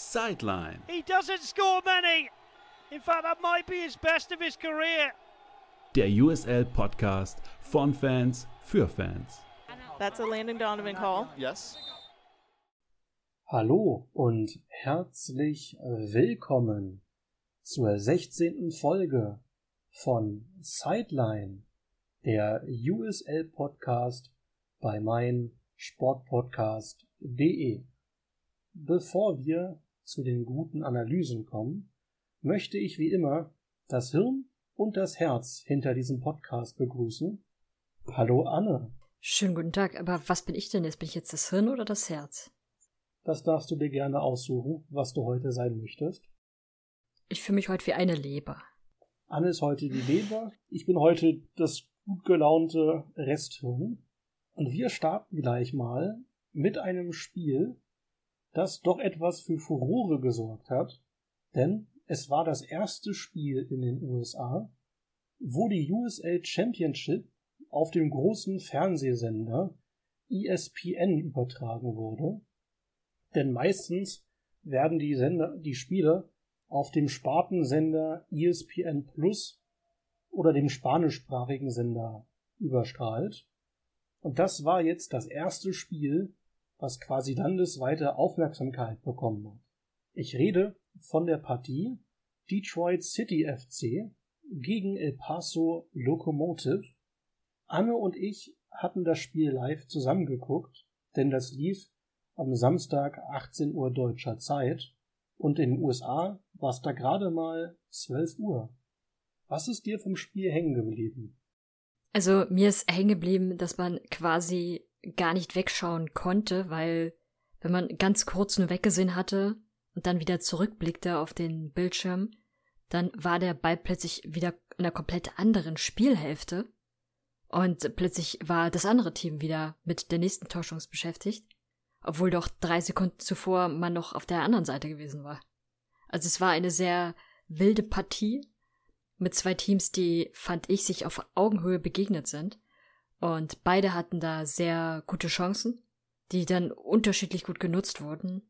Sideline. He doesn't score many. In fact, that might be his best of his career. Der USL Podcast von Fans für Fans. That's a Landon Donovan call. Yes. Hallo und herzlich willkommen zur 16. Folge von Sideline, der USL Podcast bei mein Sportpodcast.de. Bevor wir zu den guten Analysen kommen, möchte ich wie immer das Hirn und das Herz hinter diesem Podcast begrüßen. Hallo Anne. Schönen guten Tag, aber was bin ich denn jetzt? Bin ich jetzt das Hirn oder das Herz? Das darfst du dir gerne aussuchen, was du heute sein möchtest. Ich fühle mich heute wie eine Leber. Anne ist heute die Leber. Ich bin heute das gut gelaunte Resthirn. Und wir starten gleich mal mit einem Spiel, das doch etwas für Furore gesorgt hat, denn es war das erste Spiel in den USA, wo die USL Championship auf dem großen Fernsehsender ESPN übertragen wurde. Denn meistens werden die Sender, die Spiele auf dem Spartensender ESPN Plus oder dem spanischsprachigen Sender überstrahlt. Und das war jetzt das erste Spiel, was quasi landesweite Aufmerksamkeit bekommen hat. Ich rede von der Partie Detroit City FC gegen El Paso Locomotive. Anne und ich hatten das Spiel live zusammengeguckt, denn das lief am Samstag 18 Uhr deutscher Zeit und in den USA war es da gerade mal 12 Uhr. Was ist dir vom Spiel hängen geblieben? Also mir ist hängen geblieben, dass man quasi gar nicht wegschauen konnte, weil wenn man ganz kurz nur weggesehen hatte und dann wieder zurückblickte auf den Bildschirm, dann war der Ball plötzlich wieder in einer komplett anderen Spielhälfte und plötzlich war das andere Team wieder mit der nächsten Torschance beschäftigt, obwohl doch drei Sekunden zuvor man noch auf der anderen Seite gewesen war. Also es war eine sehr wilde Partie mit zwei Teams, die, fand ich, sich auf Augenhöhe begegnet sind und beide hatten da sehr gute Chancen, die dann unterschiedlich gut genutzt wurden.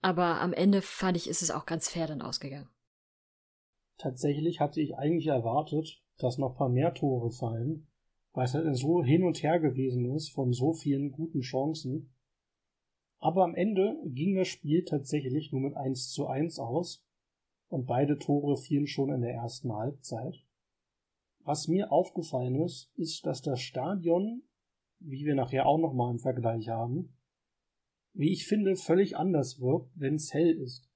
Aber am Ende fand ich, ist es auch ganz fair dann ausgegangen. Tatsächlich hatte ich eigentlich erwartet, dass noch paar mehr Tore fallen, weil es halt so hin und her gewesen ist von so vielen guten Chancen. Aber am Ende ging das Spiel tatsächlich nur mit 1 zu 1 aus und beide Tore fielen schon in der ersten Halbzeit. Was mir aufgefallen ist, ist, dass das Stadion, wie wir nachher auch nochmal im Vergleich haben, wie ich finde, völlig anders wirkt, wenn es hell ist.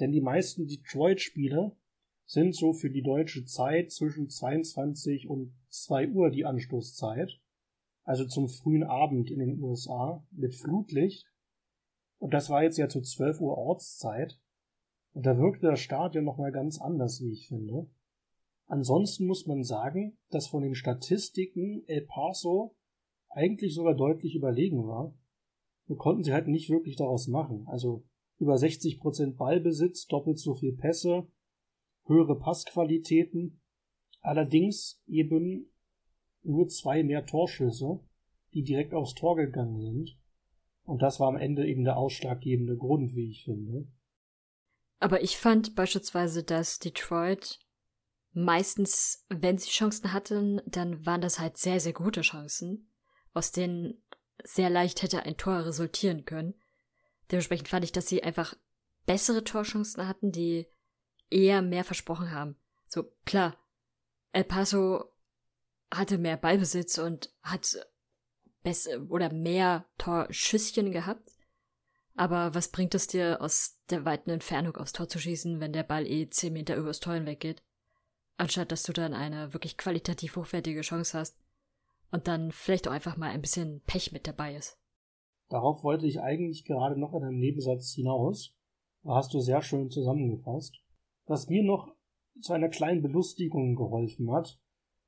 Denn die meisten Detroit-Spiele sind so für die deutsche Zeit zwischen 22 und 2 Uhr die Anstoßzeit, also zum frühen Abend in den USA mit Flutlicht. Und das war jetzt ja zu 12 Uhr Ortszeit. Und da wirkte das Stadion nochmal ganz anders, wie ich finde. Ansonsten muss man sagen, dass von den Statistiken El Paso eigentlich sogar deutlich überlegen war. Wir konnten sie halt nicht wirklich daraus machen. Also über 60% Ballbesitz, doppelt so viel Pässe, höhere Passqualitäten, allerdings eben nur zwei mehr Torschüsse, die direkt aufs Tor gegangen sind. Und das war am Ende eben der ausschlaggebende Grund, wie ich finde. Aber ich fand beispielsweise, dass Detroit meistens, wenn sie Chancen hatten, dann waren das halt sehr, sehr gute Chancen, aus denen sehr leicht hätte ein Tor resultieren können. Dementsprechend fand ich, dass sie einfach bessere Torchancen hatten, die eher mehr versprochen haben. So, klar, El Paso hatte mehr Ballbesitz und hat besser oder mehr Torschüsschen gehabt. Aber was bringt es dir, aus der weiten Entfernung aufs Tor zu schießen, wenn der Ball eh zehn Meter übers Tor hinweggeht? Anstatt dass du dann eine wirklich qualitativ hochwertige Chance hast und dann vielleicht auch einfach mal ein bisschen Pech mit dabei ist. Darauf wollte ich eigentlich gerade noch in einem Nebensatz hinaus. Da hast du sehr schön zusammengefasst. Was mir noch zu einer kleinen Belustigung geholfen hat,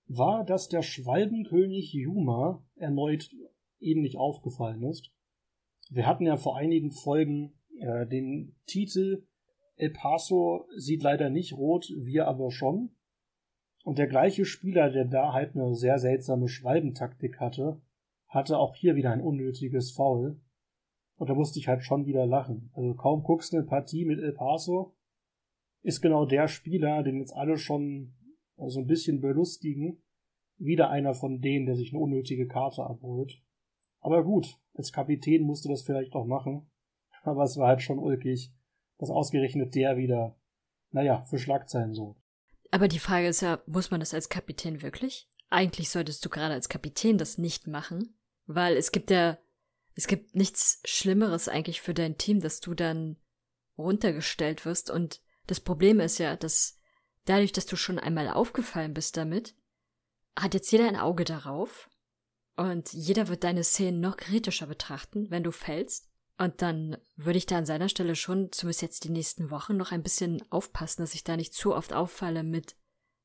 war, dass der Schwalbenkönig Juma erneut ähnlich aufgefallen ist. Wir hatten ja vor einigen Folgen äh, den Titel El Paso sieht leider nicht rot, wir aber schon. Und der gleiche Spieler, der da halt eine sehr seltsame Schwalbentaktik hatte, hatte auch hier wieder ein unnötiges Foul. Und da musste ich halt schon wieder lachen. Also kaum guckst eine Partie mit El Paso, ist genau der Spieler, den jetzt alle schon so ein bisschen belustigen, wieder einer von denen, der sich eine unnötige Karte abholt. Aber gut, als Kapitän musste das vielleicht auch machen. Aber es war halt schon ulkig, dass ausgerechnet der wieder, naja, für Schlagzeilen sorgt. Aber die Frage ist ja, muss man das als Kapitän wirklich? Eigentlich solltest du gerade als Kapitän das nicht machen, weil es gibt ja, es gibt nichts Schlimmeres eigentlich für dein Team, dass du dann runtergestellt wirst und das Problem ist ja, dass dadurch, dass du schon einmal aufgefallen bist damit, hat jetzt jeder ein Auge darauf und jeder wird deine Szenen noch kritischer betrachten, wenn du fällst. Und dann würde ich da an seiner Stelle schon, zumindest jetzt die nächsten Wochen, noch ein bisschen aufpassen, dass ich da nicht zu oft auffalle mit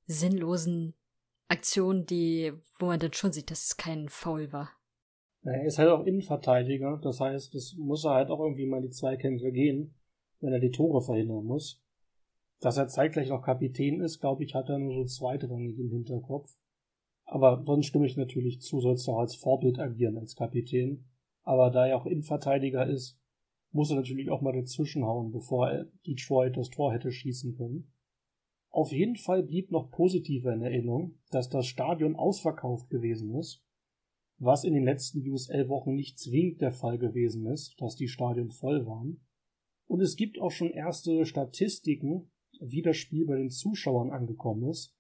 sinnlosen Aktionen, die, wo man dann schon sieht, dass es kein Foul war. Er ist halt auch Innenverteidiger, das heißt, es muss er halt auch irgendwie mal die Zweikämpfe gehen, wenn er die Tore verhindern muss. Dass er zeitgleich noch Kapitän ist, glaube ich, hat er nur so zweitrangig im Hinterkopf. Aber sonst stimme ich natürlich zu, sollst du auch als Vorbild agieren als Kapitän. Aber da er auch Innenverteidiger ist, muss er natürlich auch mal dazwischenhauen, bevor er Detroit das Tor hätte schießen können. Auf jeden Fall blieb noch positiver in Erinnerung, dass das Stadion ausverkauft gewesen ist, was in den letzten USL-Wochen nicht zwingend der Fall gewesen ist, dass die Stadien voll waren. Und es gibt auch schon erste Statistiken, wie das Spiel bei den Zuschauern angekommen ist,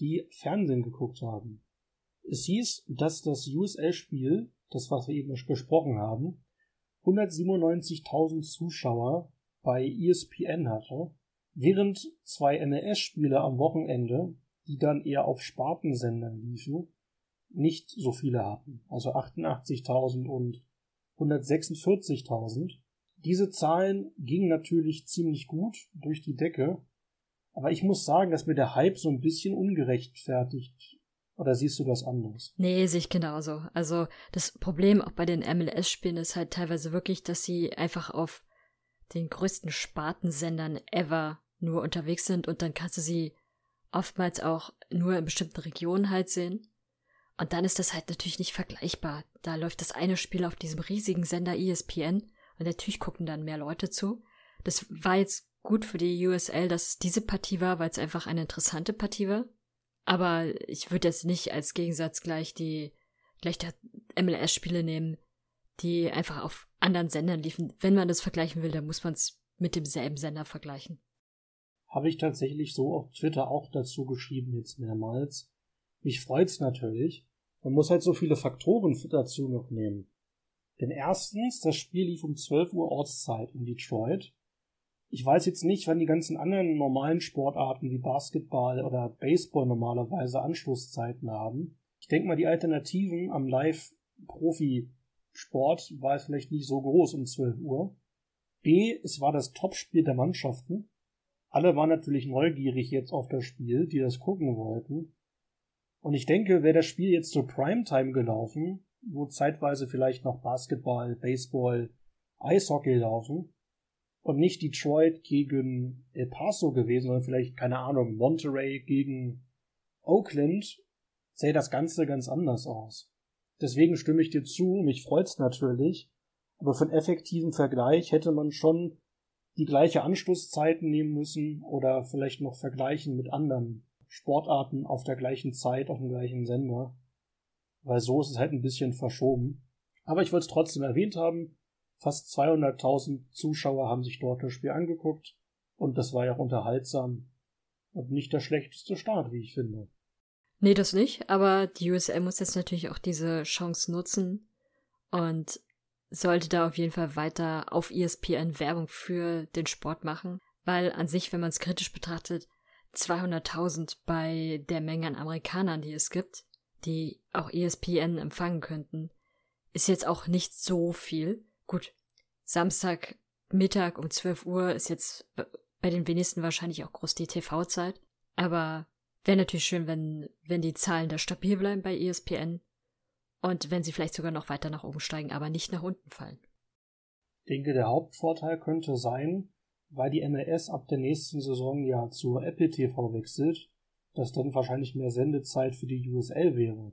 die Fernsehen geguckt haben. Es hieß, dass das USL-Spiel, das was wir eben besprochen haben, 197.000 Zuschauer bei ESPN hatte, während zwei NES-Spiele am Wochenende, die dann eher auf Spartensendern liefen, nicht so viele hatten, also 88.000 und 146.000. Diese Zahlen gingen natürlich ziemlich gut durch die Decke, aber ich muss sagen, dass mir der Hype so ein bisschen ungerechtfertigt oder siehst du das anders? Nee, sehe ich genauso. Also das Problem auch bei den MLS-Spielen ist halt teilweise wirklich, dass sie einfach auf den größten Spartensendern ever nur unterwegs sind und dann kannst du sie oftmals auch nur in bestimmten Regionen halt sehen. Und dann ist das halt natürlich nicht vergleichbar. Da läuft das eine Spiel auf diesem riesigen Sender ESPN und natürlich gucken dann mehr Leute zu. Das war jetzt gut für die USL, dass es diese Partie war, weil es einfach eine interessante Partie war. Aber ich würde jetzt nicht als Gegensatz gleich die gleich MLS-Spiele nehmen, die einfach auf anderen Sendern liefen. Wenn man das vergleichen will, dann muss man es mit demselben Sender vergleichen. Habe ich tatsächlich so auf Twitter auch dazu geschrieben, jetzt mehrmals. Mich freut's natürlich. Man muss halt so viele Faktoren dazu noch nehmen. Denn erstens, das Spiel lief um 12 Uhr Ortszeit in Detroit. Ich weiß jetzt nicht, wann die ganzen anderen normalen Sportarten wie Basketball oder Baseball normalerweise Anschlusszeiten haben. Ich denke mal, die Alternativen am Live-Profi-Sport war vielleicht nicht so groß um 12 Uhr. B, es war das Topspiel der Mannschaften. Alle waren natürlich neugierig jetzt auf das Spiel, die das gucken wollten. Und ich denke, wäre das Spiel jetzt zur Primetime gelaufen, wo zeitweise vielleicht noch Basketball, Baseball, Eishockey laufen, und nicht Detroit gegen El Paso gewesen, sondern vielleicht, keine Ahnung, Monterey gegen Oakland, sähe das Ganze ganz anders aus. Deswegen stimme ich dir zu, mich freut's natürlich, aber für einen effektiven Vergleich hätte man schon die gleiche Anschlusszeiten nehmen müssen oder vielleicht noch vergleichen mit anderen Sportarten auf der gleichen Zeit, auf dem gleichen Sender. Weil so ist es halt ein bisschen verschoben. Aber ich wollte es trotzdem erwähnt haben, Fast 200.000 Zuschauer haben sich dort das Spiel angeguckt und das war ja auch unterhaltsam und nicht der schlechteste Start, wie ich finde. Nee, das nicht, aber die USL muss jetzt natürlich auch diese Chance nutzen und sollte da auf jeden Fall weiter auf ESPN Werbung für den Sport machen, weil an sich, wenn man es kritisch betrachtet, 200.000 bei der Menge an Amerikanern, die es gibt, die auch ESPN empfangen könnten, ist jetzt auch nicht so viel. Gut, Samstag Mittag um 12 Uhr ist jetzt bei den wenigsten wahrscheinlich auch groß die TV-Zeit. Aber wäre natürlich schön, wenn, wenn die Zahlen da stabil bleiben bei ESPN und wenn sie vielleicht sogar noch weiter nach oben steigen, aber nicht nach unten fallen. Ich denke, der Hauptvorteil könnte sein, weil die MLS ab der nächsten Saison ja zur Apple TV wechselt, dass dann wahrscheinlich mehr Sendezeit für die USL wäre.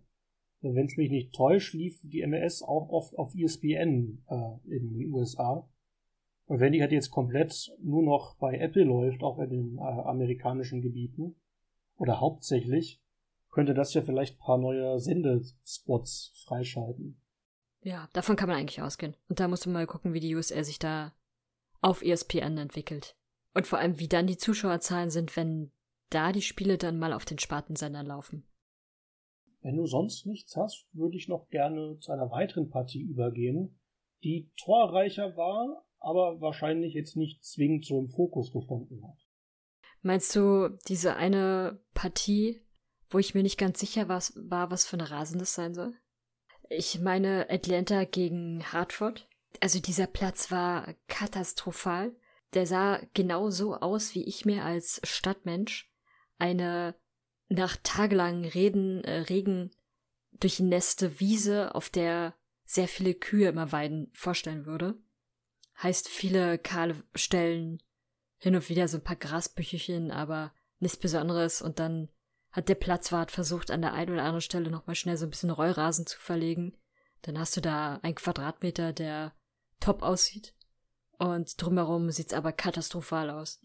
Wenn es mich nicht täuscht, lief die MLS auch oft auf ESPN äh, in den USA. Und wenn die halt jetzt komplett nur noch bei Apple läuft, auch in den äh, amerikanischen Gebieten, oder hauptsächlich, könnte das ja vielleicht ein paar neue Sendespots freischalten. Ja, davon kann man eigentlich ausgehen. Und da muss man mal gucken, wie die USL sich da auf ESPN entwickelt. Und vor allem, wie dann die Zuschauerzahlen sind, wenn da die Spiele dann mal auf den Spartensendern laufen. Wenn du sonst nichts hast, würde ich noch gerne zu einer weiteren Partie übergehen, die torreicher war, aber wahrscheinlich jetzt nicht zwingend so im Fokus gestanden hat. Meinst du diese eine Partie, wo ich mir nicht ganz sicher was, war, was für eine Rasen das sein soll? Ich meine Atlanta gegen Hartford. Also dieser Platz war katastrophal. Der sah genau so aus, wie ich mir als Stadtmensch eine nach tagelangen Reden, äh, Regen durchnässte Wiese, auf der sehr viele Kühe immer weiden, vorstellen würde. Heißt viele kahle Stellen, hin und wieder so ein paar Grasbüchelchen, aber nichts Besonderes und dann hat der Platzwart versucht, an der einen oder anderen Stelle nochmal schnell so ein bisschen Rollrasen zu verlegen. Dann hast du da ein Quadratmeter, der top aussieht. Und drumherum sieht's aber katastrophal aus.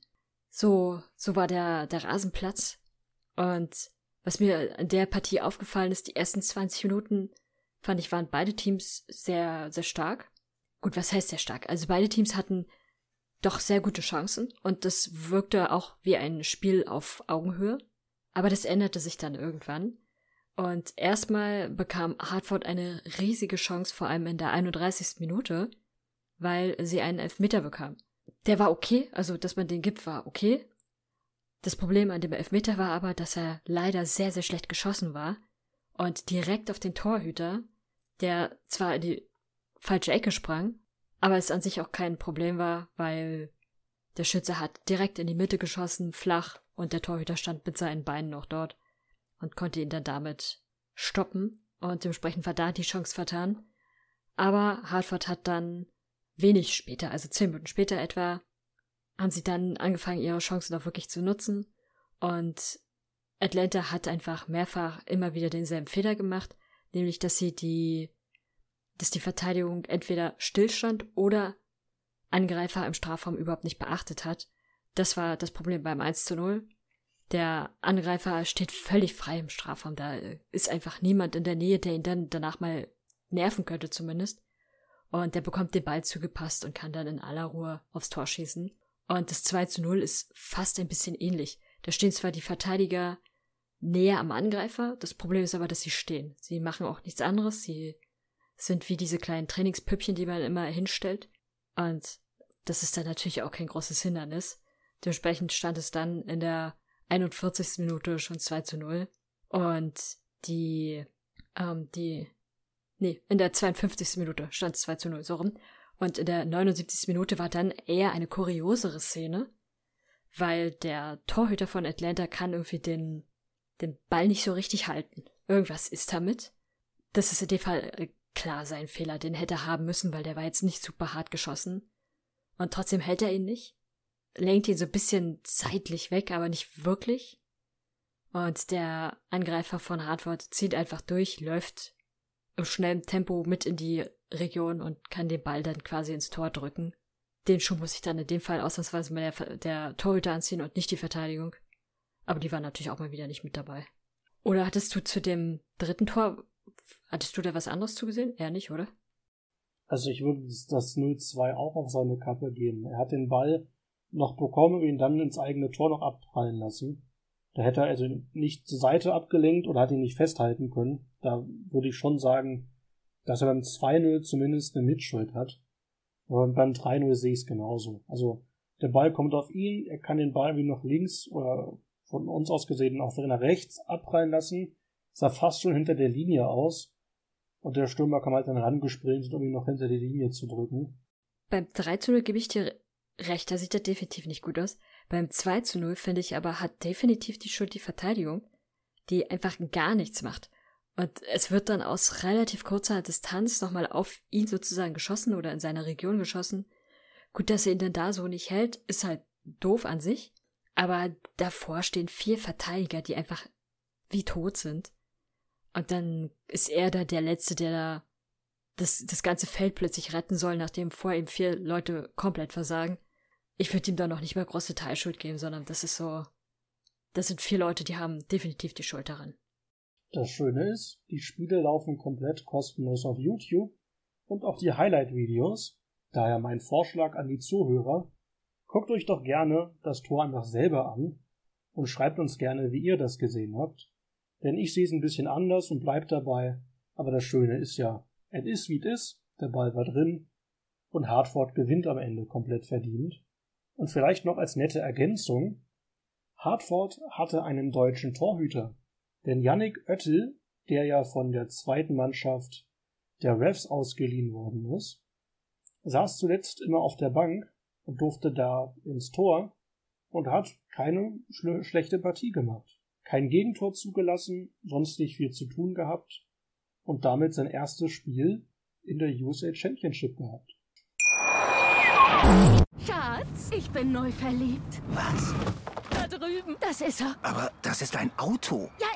So, so war der, der Rasenplatz. Und was mir in der Partie aufgefallen ist, die ersten 20 Minuten fand ich, waren beide Teams sehr, sehr stark. Gut, was heißt sehr stark? Also beide Teams hatten doch sehr gute Chancen und das wirkte auch wie ein Spiel auf Augenhöhe. Aber das änderte sich dann irgendwann. Und erstmal bekam Hartford eine riesige Chance, vor allem in der 31. Minute, weil sie einen Elfmeter bekam. Der war okay, also dass man den gibt, war okay. Das Problem an dem Elfmeter war aber, dass er leider sehr, sehr schlecht geschossen war und direkt auf den Torhüter, der zwar in die falsche Ecke sprang, aber es an sich auch kein Problem war, weil der Schütze hat direkt in die Mitte geschossen, flach, und der Torhüter stand mit seinen Beinen noch dort und konnte ihn dann damit stoppen und dementsprechend war da die Chance vertan. Aber Hartford hat dann wenig später, also zehn Minuten später etwa, haben sie dann angefangen, ihre Chancen auch wirklich zu nutzen. Und Atlanta hat einfach mehrfach immer wieder denselben Fehler gemacht, nämlich dass sie die, dass die Verteidigung entweder stillstand oder Angreifer im Strafraum überhaupt nicht beachtet hat. Das war das Problem beim 1 zu 0. Der Angreifer steht völlig frei im Strafraum. Da ist einfach niemand in der Nähe, der ihn dann danach mal nerven könnte zumindest. Und der bekommt den Ball zugepasst und kann dann in aller Ruhe aufs Tor schießen. Und das 2 zu 0 ist fast ein bisschen ähnlich. Da stehen zwar die Verteidiger näher am Angreifer, das Problem ist aber, dass sie stehen. Sie machen auch nichts anderes, sie sind wie diese kleinen Trainingspüppchen, die man immer hinstellt. Und das ist dann natürlich auch kein großes Hindernis. Dementsprechend stand es dann in der 41. Minute schon 2 zu 0. Und die, ähm, die, nee, in der 52. Minute stand es 2 zu 0, so rum. Und in der 79. Minute war dann eher eine kuriosere Szene, weil der Torhüter von Atlanta kann irgendwie den, den Ball nicht so richtig halten. Irgendwas ist damit. Das ist in dem Fall äh, klar sein Fehler, den hätte er haben müssen, weil der war jetzt nicht super hart geschossen. Und trotzdem hält er ihn nicht. Lenkt ihn so ein bisschen zeitlich weg, aber nicht wirklich. Und der Angreifer von Hartford zieht einfach durch, läuft im schnellen Tempo mit in die Region und kann den Ball dann quasi ins Tor drücken. Den Schuh muss ich dann in dem Fall ausnahmsweise mal der, der Torhüter anziehen und nicht die Verteidigung. Aber die war natürlich auch mal wieder nicht mit dabei. Oder hattest du zu dem dritten Tor, hattest du da was anderes zugesehen? Eher nicht, oder? Also ich würde das 0-2 auch auf seine Kappe geben. Er hat den Ball noch bekommen und ihn dann ins eigene Tor noch abprallen lassen. Da hätte er also nicht zur Seite abgelenkt oder hat ihn nicht festhalten können. Da würde ich schon sagen, dass er beim 2-0 zumindest eine Mitschuld hat. Aber beim 3-0 sehe ich es genauso. Also der Ball kommt auf ihn, er kann den Ball wie noch links oder von uns aus gesehen auch nach rechts abprallen lassen, sah fast schon hinter der Linie aus. Und der Stürmer kam halt dann rangesprintet, um ihn noch hinter die Linie zu drücken. Beim 3 0 gebe ich dir recht, da sieht er definitiv nicht gut aus. Beim 2 0 finde ich aber, hat definitiv die Schuld die Verteidigung, die einfach gar nichts macht. Und es wird dann aus relativ kurzer Distanz nochmal auf ihn sozusagen geschossen oder in seiner Region geschossen. Gut, dass er ihn dann da so nicht hält, ist halt doof an sich. Aber davor stehen vier Verteidiger, die einfach wie tot sind. Und dann ist er da der Letzte, der da das, das ganze Feld plötzlich retten soll, nachdem vor ihm vier Leute komplett versagen. Ich würde ihm da noch nicht mal große Teilschuld geben, sondern das ist so, das sind vier Leute, die haben definitiv die Schuld daran. Das Schöne ist, die Spiele laufen komplett kostenlos auf YouTube und auch die Highlight-Videos. Daher mein Vorschlag an die Zuhörer, guckt euch doch gerne das Tor einfach selber an und schreibt uns gerne, wie ihr das gesehen habt. Denn ich sehe es ein bisschen anders und bleib dabei. Aber das Schöne ist ja, es ist wie es ist, der Ball war drin und Hartford gewinnt am Ende komplett verdient. Und vielleicht noch als nette Ergänzung, Hartford hatte einen deutschen Torhüter, denn Yannick Oettel, der ja von der zweiten Mannschaft der Refs ausgeliehen worden ist, saß zuletzt immer auf der Bank und durfte da ins Tor und hat keine schle schlechte Partie gemacht. Kein Gegentor zugelassen, sonst nicht viel zu tun gehabt und damit sein erstes Spiel in der USA Championship gehabt. Schatz, ich bin neu verliebt. Was? Da drüben. Das ist er. Aber das ist ein Auto. Ja,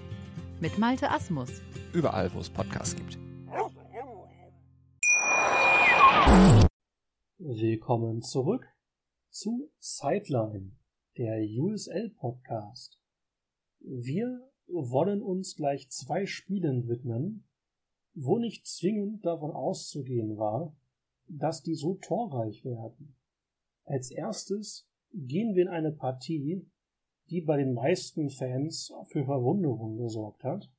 mit Malte Asmus. Überall, wo es Podcasts gibt. Willkommen zurück zu Sideline, der USL Podcast. Wir wollen uns gleich zwei Spielen widmen, wo nicht zwingend davon auszugehen war, dass die so torreich werden. Als erstes gehen wir in eine Partie, die bei den meisten Fans für Verwunderung gesorgt hat,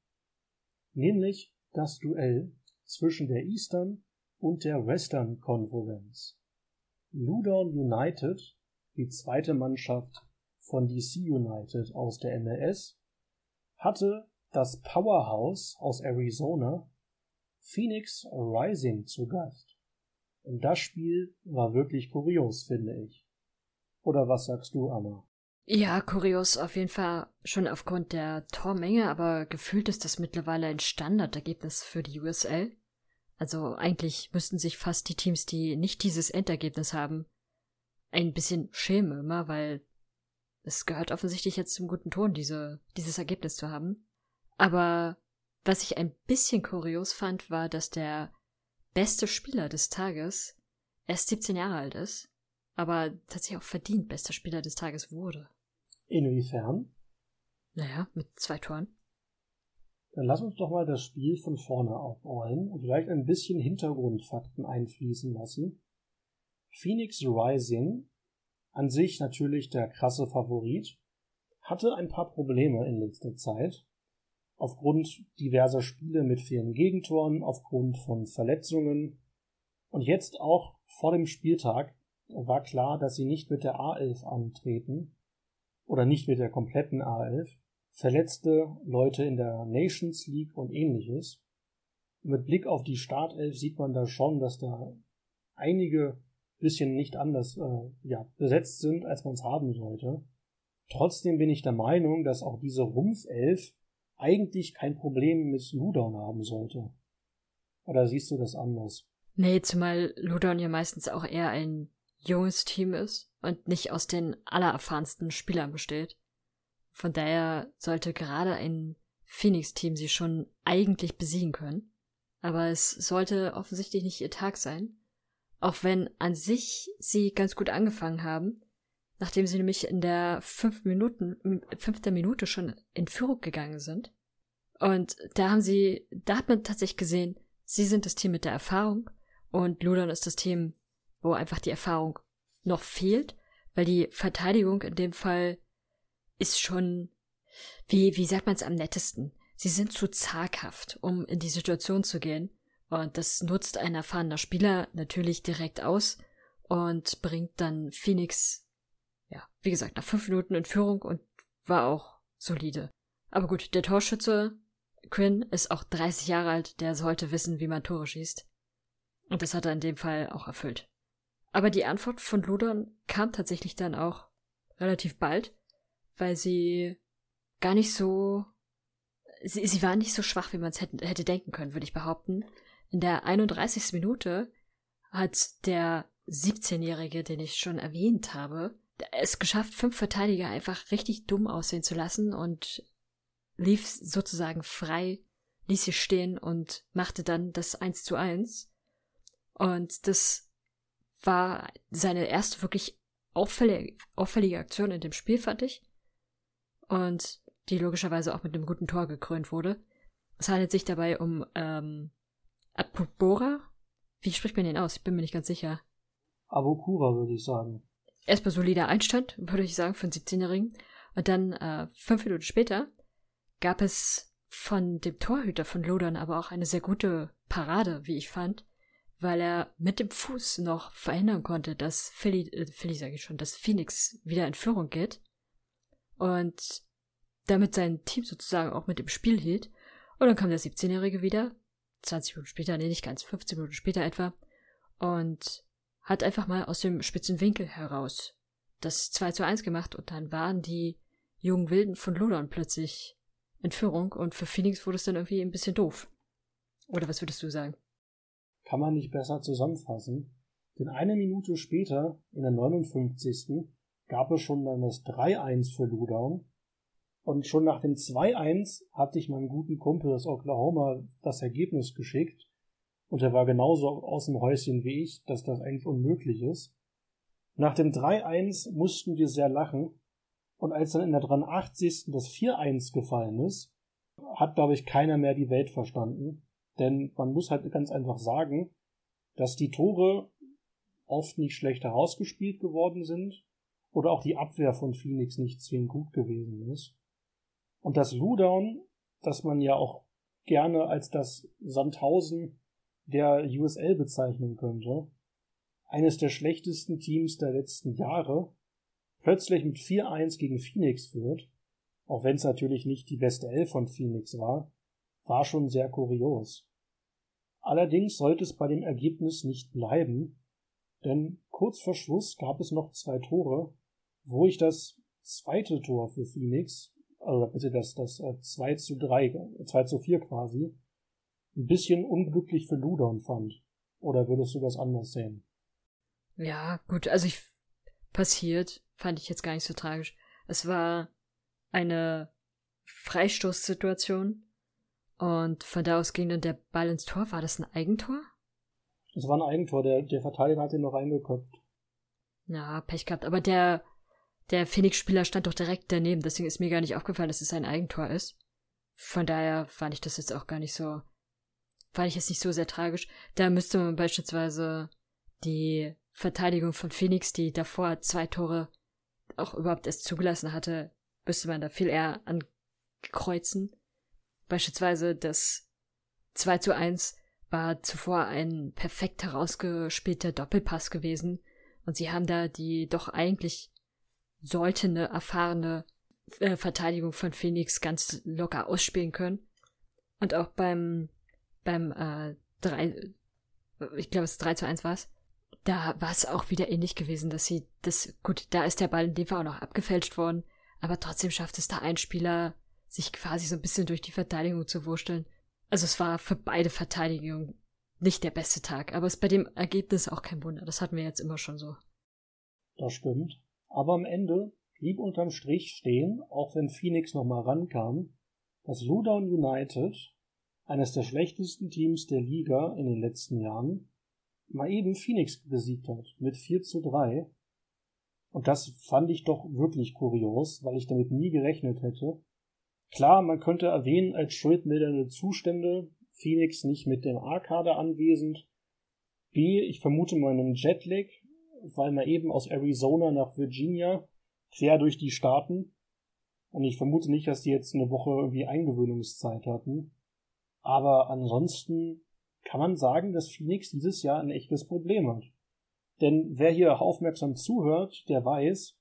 nämlich das Duell zwischen der Eastern und der Western Conference. Ludon United, die zweite Mannschaft von DC United aus der MLS, hatte das Powerhouse aus Arizona Phoenix Rising zu Gast. Und das Spiel war wirklich kurios, finde ich. Oder was sagst du, Anna? Ja, kurios auf jeden Fall schon aufgrund der Tormenge, aber gefühlt ist das mittlerweile ein Standardergebnis für die USL. Also eigentlich müssten sich fast die Teams, die nicht dieses Endergebnis haben, ein bisschen schämen immer, weil es gehört offensichtlich jetzt zum guten Ton, diese, dieses Ergebnis zu haben. Aber was ich ein bisschen kurios fand, war, dass der beste Spieler des Tages erst 17 Jahre alt ist, aber tatsächlich auch verdient bester Spieler des Tages wurde. Inwiefern? Naja, mit zwei Toren. Dann lass uns doch mal das Spiel von vorne aufrollen und vielleicht ein bisschen Hintergrundfakten einfließen lassen. Phoenix Rising, an sich natürlich der krasse Favorit, hatte ein paar Probleme in letzter Zeit aufgrund diverser Spiele mit vielen Gegentoren, aufgrund von Verletzungen. Und jetzt auch vor dem Spieltag war klar, dass sie nicht mit der A11 antreten oder nicht mit der kompletten A11. Verletzte Leute in der Nations League und ähnliches. Mit Blick auf die Startelf sieht man da schon, dass da einige bisschen nicht anders äh, ja, besetzt sind, als man es haben sollte. Trotzdem bin ich der Meinung, dass auch diese Rumpfelf eigentlich kein Problem mit Ludon haben sollte. Oder siehst du das anders? Nee, zumal Ludon ja meistens auch eher ein junges Team ist und nicht aus den allererfahrensten Spielern besteht. Von daher sollte gerade ein Phoenix-Team sie schon eigentlich besiegen können. Aber es sollte offensichtlich nicht ihr Tag sein. Auch wenn an sich sie ganz gut angefangen haben, nachdem sie nämlich in der fünf Minuten, fünften Minute schon in Führung gegangen sind. Und da haben sie, da hat man tatsächlich gesehen, sie sind das Team mit der Erfahrung und Ludon ist das Team, wo einfach die Erfahrung noch fehlt, weil die Verteidigung in dem Fall ist schon, wie, wie sagt man es am nettesten? Sie sind zu zaghaft, um in die Situation zu gehen. Und das nutzt ein erfahrener Spieler natürlich direkt aus und bringt dann Phoenix ja, wie gesagt, nach fünf Minuten in Führung und war auch solide. Aber gut, der Torschütze Quinn ist auch 30 Jahre alt, der sollte wissen, wie man Tore schießt. Und das hat er in dem Fall auch erfüllt. Aber die Antwort von Ludon kam tatsächlich dann auch relativ bald, weil sie gar nicht so, sie, sie war nicht so schwach, wie man es hätte, hätte denken können, würde ich behaupten. In der 31. Minute hat der 17-Jährige, den ich schon erwähnt habe, es geschafft, fünf Verteidiger einfach richtig dumm aussehen zu lassen und lief sozusagen frei, ließ sie stehen und machte dann das 1 zu 1. Und das war seine erste wirklich auffällige, auffällige Aktion in dem Spiel, fand ich. Und die logischerweise auch mit einem guten Tor gekrönt wurde. Es handelt sich dabei um ähm, Apobora. Wie spricht man den aus? Ich bin mir nicht ganz sicher. Abokura, würde ich sagen. Erstmal solider Einstand, würde ich sagen, für einen 17-Jährigen. Und dann äh, fünf Minuten später gab es von dem Torhüter von Lodern aber auch eine sehr gute Parade, wie ich fand, weil er mit dem Fuß noch verhindern konnte, dass Philly, äh, Philly sage ich schon, dass Phoenix wieder in Führung geht und damit sein Team sozusagen auch mit im Spiel hielt. Und dann kam der 17-Jährige wieder, 20 Minuten später, nee, nicht ganz, 15 Minuten später etwa, und hat einfach mal aus dem spitzen Winkel heraus das 2 zu 1 gemacht und dann waren die jungen Wilden von Lodon plötzlich in Führung und für Phoenix wurde es dann irgendwie ein bisschen doof. Oder was würdest du sagen? Kann man nicht besser zusammenfassen. Denn eine Minute später, in der 59. gab es schon dann das 3-1 für Ludown. Und schon nach dem 2-1 hatte ich meinem guten Kumpel aus Oklahoma das Ergebnis geschickt. Und er war genauso aus dem Häuschen wie ich, dass das eigentlich unmöglich ist. Nach dem 3-1 mussten wir sehr lachen. Und als dann in der 83. das 4-1 gefallen ist, hat, glaube ich, keiner mehr die Welt verstanden. Denn man muss halt ganz einfach sagen, dass die Tore oft nicht schlecht herausgespielt geworden sind oder auch die Abwehr von Phoenix nicht zwingend gut gewesen ist. Und das Ludown, das man ja auch gerne als das Sandhausen der USL bezeichnen könnte, eines der schlechtesten Teams der letzten Jahre, plötzlich mit 4-1 gegen Phoenix führt, auch wenn es natürlich nicht die beste Elf von Phoenix war, war schon sehr kurios. Allerdings sollte es bei dem Ergebnis nicht bleiben, denn kurz vor Schluss gab es noch zwei Tore, wo ich das zweite Tor für Phoenix, oder bitte das, das 2 äh, zu 3, 2 zu 4 quasi, ein bisschen unglücklich für Ludon fand. Oder würdest du das anders sehen? Ja, gut, also ich passiert, fand ich jetzt gar nicht so tragisch. Es war eine Freistoßsituation und von da aus ging dann der Ball ins Tor. War das ein Eigentor? Es war ein Eigentor, der, der Verteidiger hat ihn noch reingeköpft. Ja, Pech gehabt, aber der, der Phoenix-Spieler stand doch direkt daneben, deswegen ist mir gar nicht aufgefallen, dass es ein Eigentor ist. Von daher fand ich das jetzt auch gar nicht so, fand ich es nicht so sehr tragisch. Da müsste man beispielsweise die Verteidigung von Phoenix, die davor zwei Tore auch überhaupt erst zugelassen hatte, müsste man da viel eher ankreuzen. Beispielsweise das 2 zu 1 war zuvor ein perfekt herausgespielter Doppelpass gewesen und sie haben da die doch eigentlich sollte eine erfahrene äh, Verteidigung von Phoenix ganz locker ausspielen können. Und auch beim beim äh, 3, ich glaube es 3 zu 1 war es, da war es auch wieder ähnlich gewesen, dass sie das, gut, da ist der Ball in dem Fall auch noch abgefälscht worden, aber trotzdem schafft es da ein Spieler, sich quasi so ein bisschen durch die Verteidigung zu wursteln. Also es war für beide Verteidigungen nicht der beste Tag, aber es ist bei dem Ergebnis auch kein Wunder. Das hatten wir jetzt immer schon so. Das stimmt. Aber am Ende blieb unterm Strich stehen, auch wenn Phoenix nochmal rankam, dass Ludown United, eines der schlechtesten Teams der Liga in den letzten Jahren, mal eben Phoenix besiegt hat mit 4 zu 3. Und das fand ich doch wirklich kurios, weil ich damit nie gerechnet hätte. Klar, man könnte erwähnen, als schuldmildernde Zustände Phoenix nicht mit dem A-Kader anwesend. B, ich vermute mal einen Jetlag, weil man eben aus Arizona nach Virginia quer durch die Staaten. Und ich vermute nicht, dass die jetzt eine Woche irgendwie Eingewöhnungszeit hatten. Aber ansonsten kann man sagen, dass Phoenix dieses Jahr ein echtes Problem hat. Denn wer hier aufmerksam zuhört, der weiß,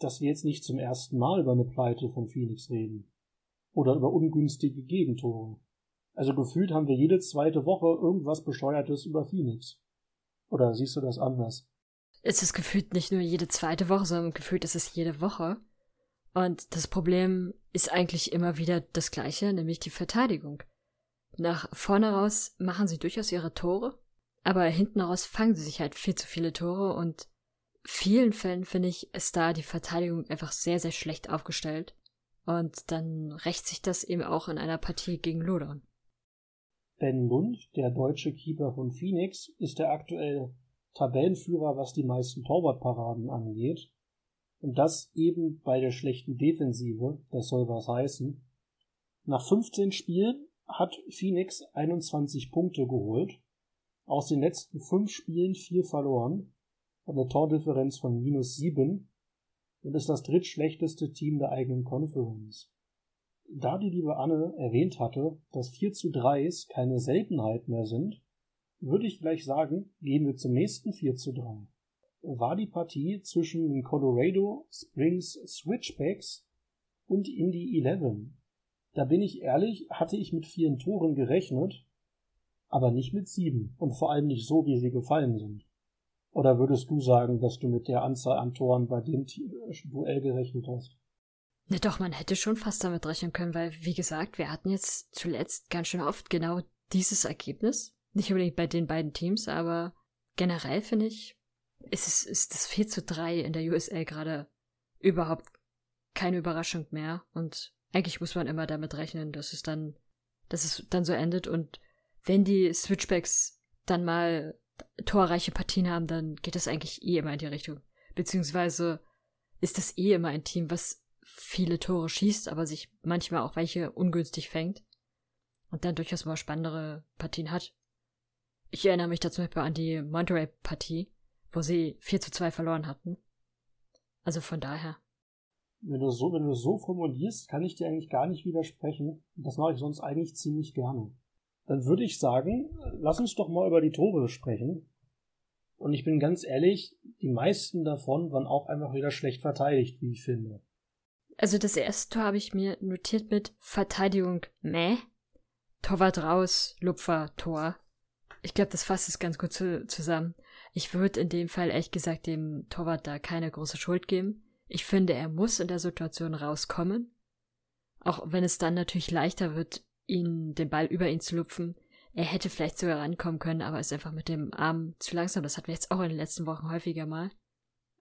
dass wir jetzt nicht zum ersten Mal über eine Pleite von Phoenix reden. Oder über ungünstige Gegentore. Also gefühlt haben wir jede zweite Woche irgendwas Bescheuertes über Phoenix. Oder siehst du das anders? Es ist gefühlt nicht nur jede zweite Woche, sondern gefühlt ist es jede Woche. Und das Problem ist eigentlich immer wieder das gleiche, nämlich die Verteidigung. Nach vorne raus machen sie durchaus ihre Tore, aber hinten raus fangen sie sich halt viel zu viele Tore und vielen Fällen finde ich, ist da die Verteidigung einfach sehr, sehr schlecht aufgestellt. Und dann rächt sich das eben auch in einer Partie gegen Lodon. Ben Lund, der deutsche Keeper von Phoenix, ist der aktuell Tabellenführer, was die meisten Torwartparaden angeht. Und das eben bei der schlechten Defensive, das soll was heißen. Nach 15 Spielen hat Phoenix 21 Punkte geholt, aus den letzten 5 Spielen 4 verloren, eine Tordifferenz von minus 7 und ist das drittschlechteste Team der eigenen Conference. Da die liebe Anne erwähnt hatte, dass 4 zu 3s keine Seltenheit mehr sind, würde ich gleich sagen, gehen wir zum nächsten 4 zu 3. War die Partie zwischen den Colorado Springs Switchbacks und Indy 11. Da bin ich ehrlich, hatte ich mit vielen Toren gerechnet, aber nicht mit sieben und vor allem nicht so, wie sie gefallen sind. Oder würdest du sagen, dass du mit der Anzahl an Toren bei dem Duell gerechnet hast? Ne, doch, man hätte schon fast damit rechnen können, weil, wie gesagt, wir hatten jetzt zuletzt ganz schön oft genau dieses Ergebnis. Nicht unbedingt bei den beiden Teams, aber generell finde ich, ist, es, ist das 4 zu 3 in der USL gerade überhaupt keine Überraschung mehr. Und eigentlich muss man immer damit rechnen, dass es dann, dass es dann so endet. Und wenn die Switchbacks dann mal torreiche Partien haben, dann geht das eigentlich eh immer in die Richtung. Beziehungsweise ist das eh immer ein Team, was viele Tore schießt, aber sich manchmal auch welche ungünstig fängt und dann durchaus mal spannendere Partien hat. Ich erinnere mich da zum Beispiel an die Monterey-Partie, wo sie 4 zu 2 verloren hatten. Also von daher. Wenn du so, wenn du so formulierst, kann ich dir eigentlich gar nicht widersprechen. Das mache ich sonst eigentlich ziemlich gerne. Dann würde ich sagen, lass uns doch mal über die Tore sprechen. Und ich bin ganz ehrlich, die meisten davon waren auch einfach wieder schlecht verteidigt, wie ich finde. Also das erste Tor habe ich mir notiert mit Verteidigung meh, Torwart raus, Lupfer, Tor. Ich glaube, das fasst es ganz gut zu, zusammen. Ich würde in dem Fall ehrlich gesagt dem Torwart da keine große Schuld geben. Ich finde, er muss in der Situation rauskommen. Auch wenn es dann natürlich leichter wird, ihn, den Ball über ihn zu lupfen. Er hätte vielleicht sogar rankommen können, aber ist einfach mit dem Arm zu langsam. Das hatten wir jetzt auch in den letzten Wochen häufiger mal.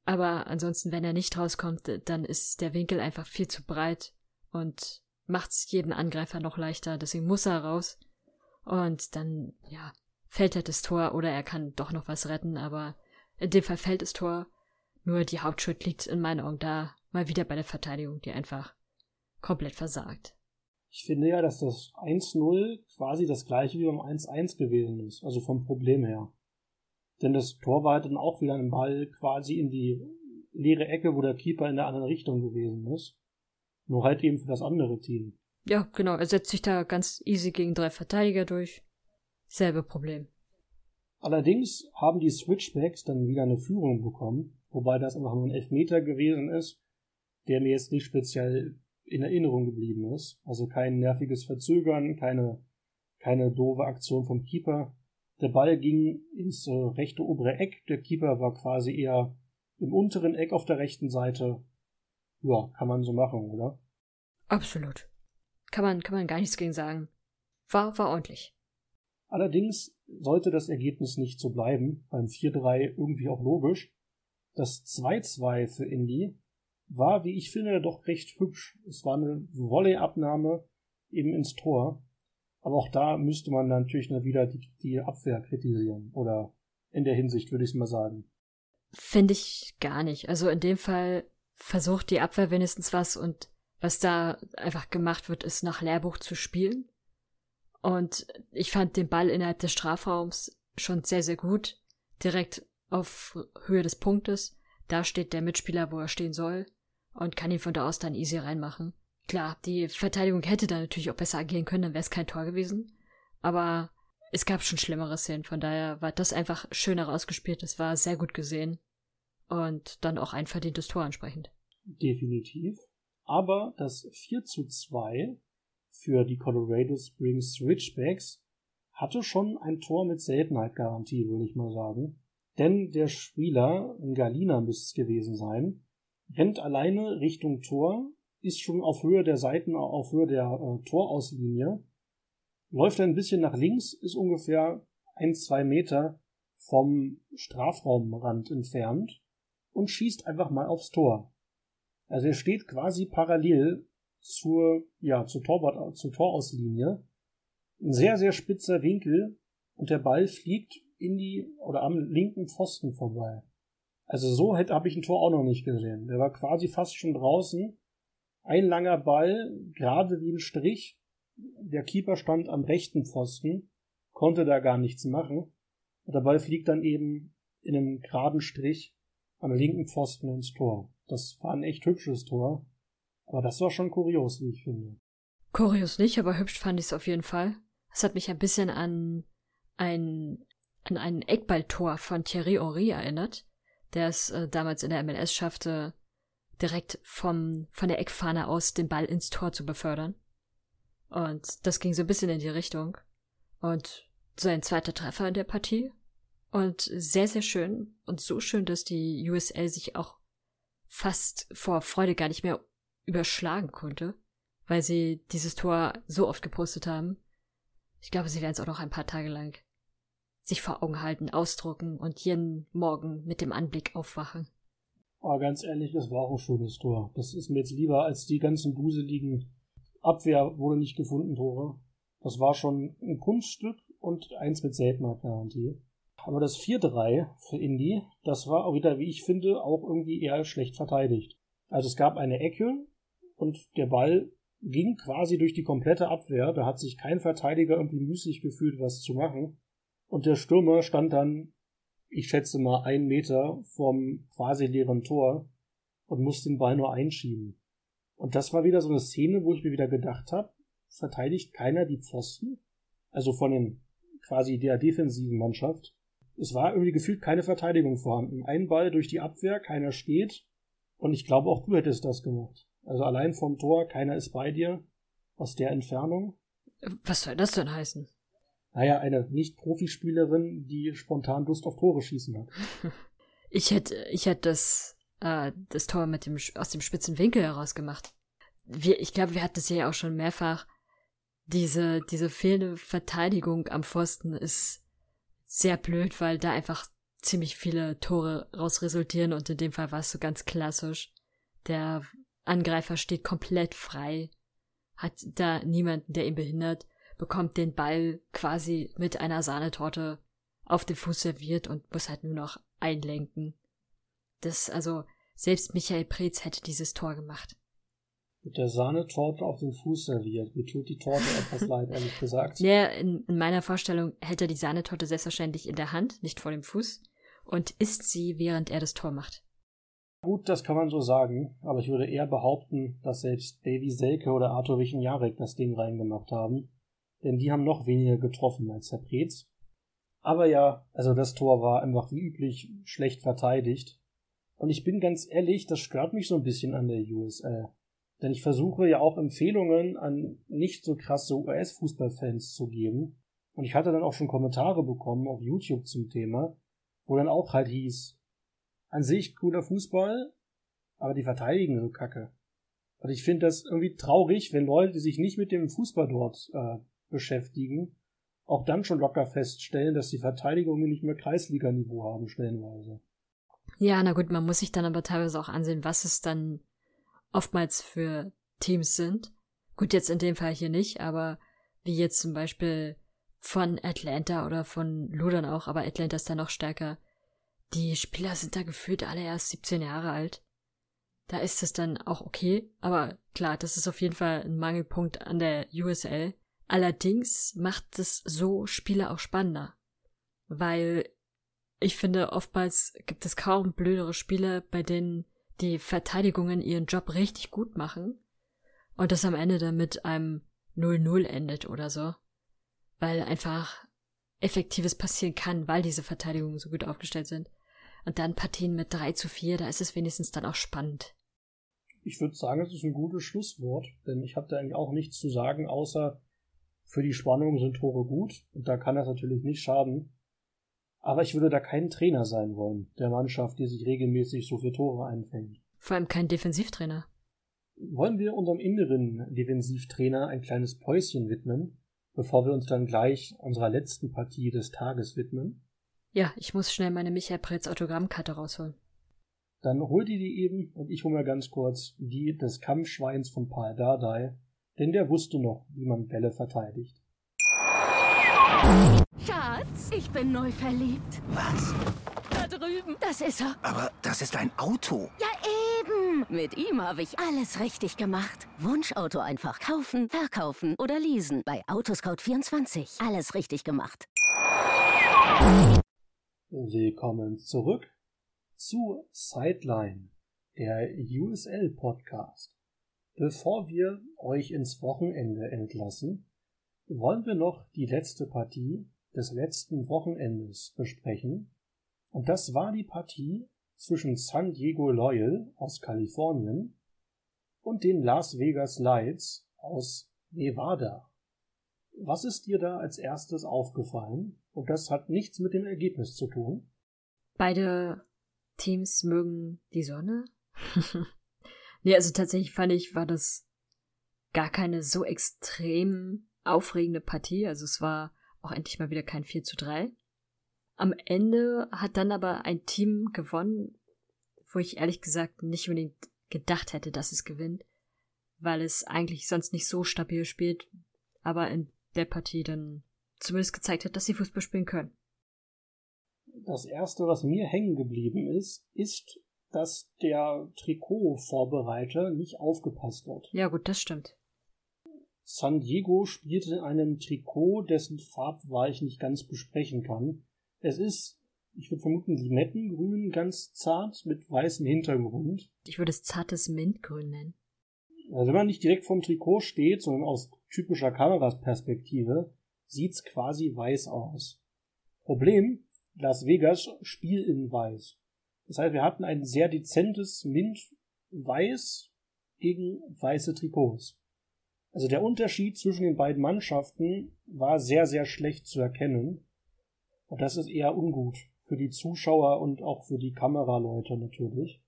Aber ansonsten, wenn er nicht rauskommt, dann ist der Winkel einfach viel zu breit und macht's jeden Angreifer noch leichter. Deswegen muss er raus. Und dann, ja, fällt halt das Tor oder er kann doch noch was retten, aber in dem Fall fällt das Tor. Nur die Hauptschuld liegt in meinen Augen da mal wieder bei der Verteidigung, die einfach komplett versagt. Ich finde ja, dass das 1-0 quasi das gleiche wie beim 1-1 gewesen ist, also vom Problem her. Denn das Tor war dann auch wieder ein Ball quasi in die leere Ecke, wo der Keeper in der anderen Richtung gewesen ist. Nur halt eben für das andere Team. Ja, genau. Er setzt sich da ganz easy gegen drei Verteidiger durch. Selbe Problem. Allerdings haben die Switchbacks dann wieder eine Führung bekommen, wobei das einfach nur ein Elfmeter gewesen ist, der mir jetzt nicht speziell in Erinnerung geblieben ist. Also kein nerviges Verzögern, keine, keine doofe Aktion vom Keeper. Der Ball ging ins äh, rechte obere Eck. Der Keeper war quasi eher im unteren Eck auf der rechten Seite. Ja, kann man so machen, oder? Absolut. Kann man, kann man gar nichts gegen sagen. War, war ordentlich. Allerdings sollte das Ergebnis nicht so bleiben, beim 4-3 irgendwie auch logisch. Das 2-2 für Indy war, wie ich finde, doch recht hübsch. Es war eine Volley-Abnahme eben ins Tor. Aber auch da müsste man natürlich wieder die, die Abwehr kritisieren. Oder in der Hinsicht würde ich es mal sagen. Finde ich gar nicht. Also in dem Fall versucht die Abwehr wenigstens was und was da einfach gemacht wird, ist nach Lehrbuch zu spielen. Und ich fand den Ball innerhalb des Strafraums schon sehr, sehr gut. Direkt auf Höhe des Punktes. Da steht der Mitspieler, wo er stehen soll und kann ihn von da aus dann easy reinmachen. Klar, die Verteidigung hätte da natürlich auch besser agieren können, dann wäre es kein Tor gewesen. Aber es gab schon schlimmere Szenen, von daher war das einfach schön herausgespielt, es war sehr gut gesehen. Und dann auch ein verdientes Tor entsprechend. Definitiv. Aber das 4 zu 2 für die Colorado Springs Ridgebacks hatte schon ein Tor mit Seltenheitgarantie, würde ich mal sagen. Denn der Spieler, ein Galina müsste es gewesen sein, rennt alleine Richtung Tor, ist schon auf Höhe der Seiten, auf Höhe der äh, Torauslinie, läuft ein bisschen nach links, ist ungefähr ein, zwei Meter vom Strafraumrand entfernt und schießt einfach mal aufs Tor. Also er steht quasi parallel zur, ja, zur, Torwart, zur Torauslinie. Ein sehr, sehr spitzer Winkel und der Ball fliegt in die oder am linken Pfosten vorbei. Also so habe ich ein Tor auch noch nicht gesehen. Der war quasi fast schon draußen. Ein langer Ball, gerade wie ein Strich. Der Keeper stand am rechten Pfosten, konnte da gar nichts machen. Und der Ball fliegt dann eben in einem geraden Strich am linken Pfosten ins Tor. Das war ein echt hübsches Tor. Aber das war schon kurios, wie ich finde. Kurios nicht, aber hübsch fand ich es auf jeden Fall. Es hat mich ein bisschen an ein, an ein Eckballtor von Thierry Henry erinnert, der es äh, damals in der MLS schaffte, direkt vom, von der Eckfahne aus den Ball ins Tor zu befördern. Und das ging so ein bisschen in die Richtung. Und sein zweiter Treffer in der Partie. Und sehr, sehr schön. Und so schön, dass die USL sich auch fast vor Freude gar nicht mehr überschlagen konnte, weil sie dieses Tor so oft gepostet haben. Ich glaube, sie werden es auch noch ein paar Tage lang sich vor Augen halten, ausdrucken und jeden Morgen mit dem Anblick aufwachen. Aber ganz ehrlich, das war auch ein schönes Tor. Das ist mir jetzt lieber als die ganzen duseligen Abwehr wurde nicht gefunden Tore. Das war schon ein Kunststück und eins mit Seltenheitgarantie. Aber das 4-3 für Indy, das war auch wieder, wie ich finde, auch irgendwie eher schlecht verteidigt. Also es gab eine Ecke und der Ball ging quasi durch die komplette Abwehr. Da hat sich kein Verteidiger irgendwie müßig gefühlt, was zu machen. Und der Stürmer stand dann, ich schätze mal, einen Meter vom quasi leeren Tor und musste den Ball nur einschieben. Und das war wieder so eine Szene, wo ich mir wieder gedacht habe, verteidigt keiner die Pfosten? Also von den quasi der defensiven Mannschaft. Es war irgendwie gefühlt keine Verteidigung vorhanden. Ein Ball durch die Abwehr, keiner steht. Und ich glaube, auch du hättest das gemacht. Also allein vom Tor, keiner ist bei dir. Aus der Entfernung. Was soll das denn heißen? Naja, eine Nicht-Profispielerin, die spontan Lust auf Tore schießen hat. Ich hätte, ich hätte das, äh, das Tor mit dem, aus dem spitzen Winkel heraus gemacht. Wir, ich glaube, wir hatten es ja auch schon mehrfach. Diese, diese fehlende Verteidigung am Pfosten ist sehr blöd, weil da einfach ziemlich viele Tore raus resultieren und in dem Fall war es so ganz klassisch. Der Angreifer steht komplett frei, hat da niemanden, der ihn behindert, bekommt den Ball quasi mit einer Sahnetorte auf den Fuß serviert und muss halt nur noch einlenken. Das, also, selbst Michael Preetz hätte dieses Tor gemacht. Mit der Sahnetorte auf den Fuß serviert. Mir tut die Torte etwas leid, ehrlich gesagt. Ja, in, in meiner Vorstellung hält er die Sahnetorte selbstverständlich in der Hand, nicht vor dem Fuß, und isst sie, während er das Tor macht. Gut, das kann man so sagen, aber ich würde eher behaupten, dass selbst Davy Selke oder Arthur Wichenjarek das Ding reingemacht haben, denn die haben noch weniger getroffen als Herr Preetz. Aber ja, also das Tor war einfach wie üblich schlecht verteidigt. Und ich bin ganz ehrlich, das stört mich so ein bisschen an der USL. Denn ich versuche ja auch Empfehlungen an nicht so krasse US-Fußballfans zu geben. Und ich hatte dann auch schon Kommentare bekommen auf YouTube zum Thema, wo dann auch halt hieß, an sich cooler Fußball, aber die verteidigen so kacke. Und ich finde das irgendwie traurig, wenn Leute sich nicht mit dem Fußball dort äh, beschäftigen, auch dann schon locker feststellen, dass die Verteidigungen nicht mehr Kreisliganiveau haben, stellenweise. Ja, na gut, man muss sich dann aber teilweise auch ansehen, was es dann oftmals für Teams sind. Gut, jetzt in dem Fall hier nicht, aber wie jetzt zum Beispiel von Atlanta oder von Ludern auch, aber Atlanta ist da noch stärker. Die Spieler sind da gefühlt alle erst 17 Jahre alt. Da ist es dann auch okay, aber klar, das ist auf jeden Fall ein Mangelpunkt an der USL. Allerdings macht es so Spiele auch spannender. Weil ich finde, oftmals gibt es kaum blödere Spiele, bei denen die Verteidigungen ihren Job richtig gut machen und das am Ende dann mit einem 0-0 endet oder so. Weil einfach Effektives passieren kann, weil diese Verteidigungen so gut aufgestellt sind. Und dann Partien mit 3 zu 4, da ist es wenigstens dann auch spannend. Ich würde sagen, es ist ein gutes Schlusswort, denn ich habe da eigentlich auch nichts zu sagen, außer für die Spannung sind Tore gut und da kann das natürlich nicht schaden. Aber ich würde da kein Trainer sein wollen, der Mannschaft, die sich regelmäßig so viele Tore einfängt. Vor allem kein Defensivtrainer. Wollen wir unserem inneren Defensivtrainer ein kleines Päuschen widmen, bevor wir uns dann gleich unserer letzten Partie des Tages widmen? Ja, ich muss schnell meine Michael Pretz Autogrammkarte rausholen. Dann hol dir die eben und ich hole mir ganz kurz die des Kampfschweins von Paul Dardai, denn der wusste noch, wie man Bälle verteidigt. Schatz, ich bin neu verliebt. Was? Da drüben. Das ist er. Aber das ist ein Auto. Ja, eben. Mit ihm habe ich alles richtig gemacht. Wunschauto einfach kaufen, verkaufen oder leasen. Bei Autoscout24. Alles richtig gemacht. Willkommen zurück zu Sideline, der USL Podcast. Bevor wir euch ins Wochenende entlassen, wollen wir noch die letzte Partie des letzten Wochenendes besprechen. Und das war die Partie zwischen San Diego Loyal aus Kalifornien und den Las Vegas Lights aus Nevada. Was ist dir da als erstes aufgefallen? Und das hat nichts mit dem Ergebnis zu tun. Beide Teams mögen die Sonne. nee, also tatsächlich fand ich, war das gar keine so extrem aufregende Partie. Also es war auch endlich mal wieder kein 4 zu 3. Am Ende hat dann aber ein Team gewonnen, wo ich ehrlich gesagt nicht unbedingt gedacht hätte, dass es gewinnt, weil es eigentlich sonst nicht so stabil spielt, aber in der Partie dann zumindest gezeigt hat, dass sie Fußball spielen können. Das erste, was mir hängen geblieben ist, ist, dass der Trikotvorbereiter nicht aufgepasst hat. Ja, gut, das stimmt. San Diego spielte in einem Trikot, dessen Farbwahl ich nicht ganz besprechen kann. Es ist, ich würde vermuten, Limettengrün, ganz zart mit weißem Hintergrund. Ich würde es zartes Mintgrün nennen. Also wenn man nicht direkt vom Trikot steht, sondern aus typischer Kamerasperspektive, sieht's quasi weiß aus. Problem, Las Vegas Spiel in weiß. Das heißt, wir hatten ein sehr dezentes Mint-Weiß gegen weiße Trikots. Also der Unterschied zwischen den beiden Mannschaften war sehr, sehr schlecht zu erkennen. Und das ist eher ungut für die Zuschauer und auch für die Kameraleute natürlich.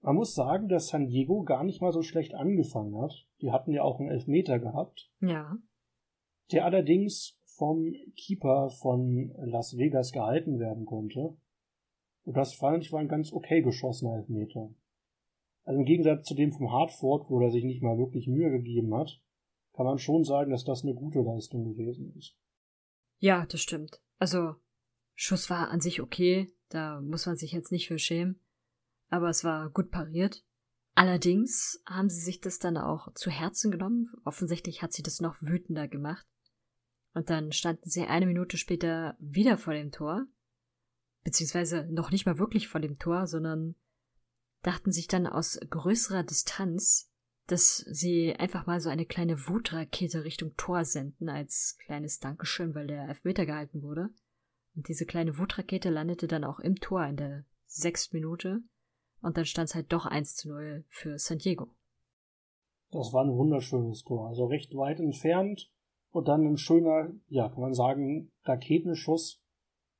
Man muss sagen, dass San Diego gar nicht mal so schlecht angefangen hat. Die hatten ja auch einen Elfmeter gehabt. Ja. Der allerdings vom Keeper von Las Vegas gehalten werden konnte. Und das fand ich war ein ganz okay geschossener Elfmeter. Also im Gegensatz zu dem vom Hartford, wo er sich nicht mal wirklich Mühe gegeben hat, kann man schon sagen, dass das eine gute Leistung gewesen ist. Ja, das stimmt. Also, Schuss war an sich okay, da muss man sich jetzt nicht für schämen, aber es war gut pariert. Allerdings haben sie sich das dann auch zu Herzen genommen. Offensichtlich hat sie das noch wütender gemacht. Und dann standen sie eine Minute später wieder vor dem Tor. Beziehungsweise noch nicht mal wirklich vor dem Tor, sondern dachten sich dann aus größerer Distanz, dass sie einfach mal so eine kleine Wutrakete Richtung Tor senden, als kleines Dankeschön, weil der Elfmeter gehalten wurde. Und diese kleine Wutrakete landete dann auch im Tor in der sechsten Minute. Und dann stand es halt doch 1 zu 0 für San Diego. Das war ein wunderschönes Tor. Also recht weit entfernt und dann ein schöner, ja, kann man sagen, Raketenschuss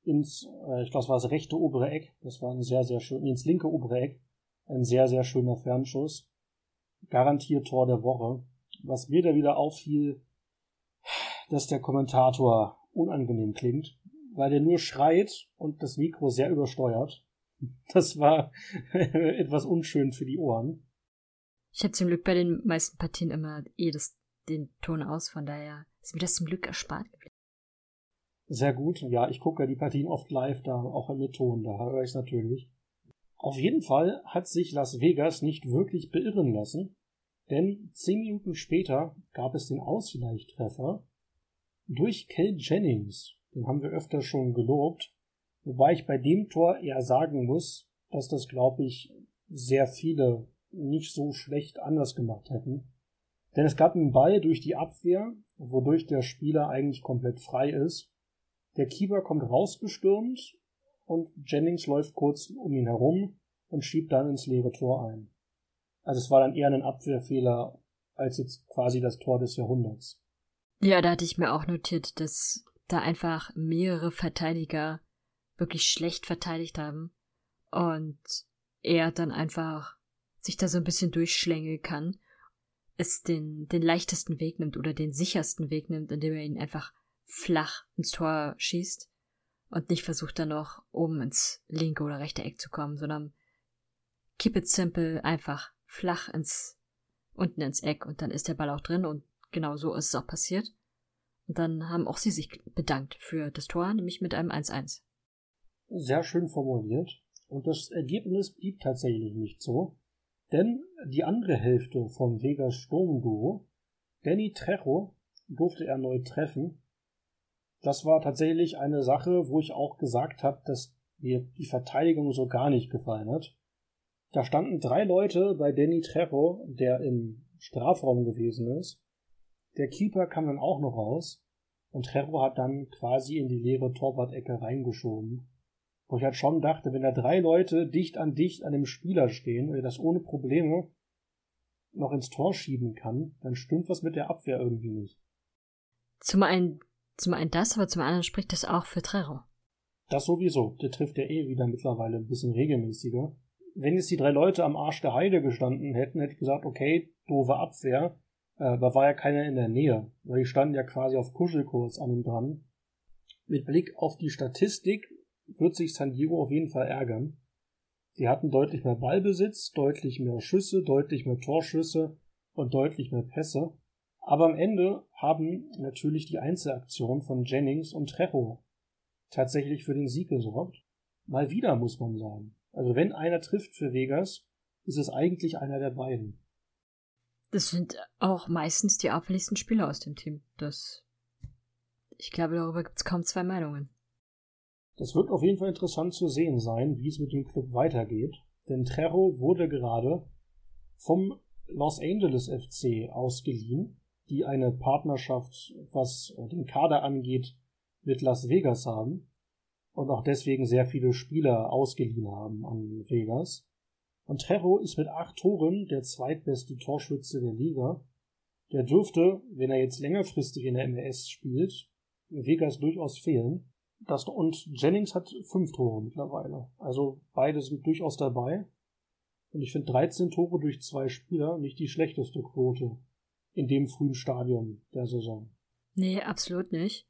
ins, äh, ich glaube, es war das rechte obere Eck. Das war ein sehr, sehr schön, ins linke obere Eck. Ein sehr, sehr schöner Fernschuss. Garantiert Tor der Woche. Was mir da wieder auffiel, dass der Kommentator unangenehm klingt, weil der nur schreit und das Mikro sehr übersteuert. Das war etwas unschön für die Ohren. Ich habe zum Glück bei den meisten Partien immer eh das, den Ton aus, von daher ist mir das zum Glück erspart. Sehr gut. Ja, ich gucke ja die Partien oft live, da auch mit Ton, da höre ich es natürlich. Auf jeden Fall hat sich Las Vegas nicht wirklich beirren lassen, denn zehn Minuten später gab es den Ausgleichstreffer durch Kel Jennings. Den haben wir öfter schon gelobt, wobei ich bei dem Tor eher sagen muss, dass das, glaube ich, sehr viele nicht so schlecht anders gemacht hätten. Denn es gab einen Ball durch die Abwehr, wodurch der Spieler eigentlich komplett frei ist. Der Keeper kommt rausgestürmt und Jennings läuft kurz um ihn herum und schiebt dann ins leere Tor ein. Also es war dann eher ein Abwehrfehler als jetzt quasi das Tor des Jahrhunderts. Ja, da hatte ich mir auch notiert, dass da einfach mehrere Verteidiger wirklich schlecht verteidigt haben und er dann einfach sich da so ein bisschen durchschlängeln kann, es den, den leichtesten Weg nimmt oder den sichersten Weg nimmt, indem er ihn einfach flach ins Tor schießt und nicht versucht dann noch oben ins linke oder rechte Eck zu kommen, sondern keep it simple, einfach flach ins, unten ins Eck und dann ist der Ball auch drin und genau so ist es auch passiert. Und dann haben auch sie sich bedankt für das Tor, nämlich mit einem 1-1. Sehr schön formuliert. Und das Ergebnis blieb tatsächlich nicht so. Denn die andere Hälfte vom Vegas Sturmduo, Danny Trejo, durfte erneut treffen. Das war tatsächlich eine Sache, wo ich auch gesagt habe, dass mir die Verteidigung so gar nicht gefallen hat. Da standen drei Leute bei Danny Trejo, der im Strafraum gewesen ist. Der Keeper kam dann auch noch raus und Trejo hat dann quasi in die leere Torwart-Ecke reingeschoben. Wo ich halt schon dachte, wenn da drei Leute dicht an dicht an dem Spieler stehen und er das ohne Probleme noch ins Tor schieben kann, dann stimmt was mit der Abwehr irgendwie nicht. Zum einen, zum einen das, aber zum anderen spricht das auch für Trero. Das sowieso. Der trifft ja eh wieder mittlerweile ein bisschen regelmäßiger. Wenn jetzt die drei Leute am Arsch der Heide gestanden hätten, hätte ich gesagt, okay, doofe Abwehr. Äh, da war ja keiner in der Nähe. Weil die standen ja quasi auf Kuschelkurs an ihm dran. Mit Blick auf die Statistik wird sich San Diego auf jeden Fall ärgern. Die hatten deutlich mehr Ballbesitz, deutlich mehr Schüsse, deutlich mehr Torschüsse und deutlich mehr Pässe. Aber am Ende haben natürlich die Einzelaktionen von Jennings und Trejo tatsächlich für den Sieg gesorgt. Mal wieder, muss man sagen. Also wenn einer trifft für Vegas, ist es eigentlich einer der beiden. Das sind auch meistens die auffälligsten Spieler aus dem Team. Das, ich glaube, darüber gibt es kaum zwei Meinungen. Das wird auf jeden Fall interessant zu sehen sein, wie es mit dem Club weitergeht. Denn Trejo wurde gerade vom Los Angeles FC ausgeliehen, die eine Partnerschaft, was den Kader angeht, mit Las Vegas haben und auch deswegen sehr viele Spieler ausgeliehen haben an Vegas. Und Trejo ist mit acht Toren der zweitbeste Torschütze der Liga. Der dürfte, wenn er jetzt längerfristig in der MLS spielt, Vegas durchaus fehlen. Das, und Jennings hat fünf Tore mittlerweile. Also beide sind durchaus dabei. Und ich finde 13 Tore durch zwei Spieler nicht die schlechteste Quote in dem frühen Stadium der Saison. Nee, absolut nicht.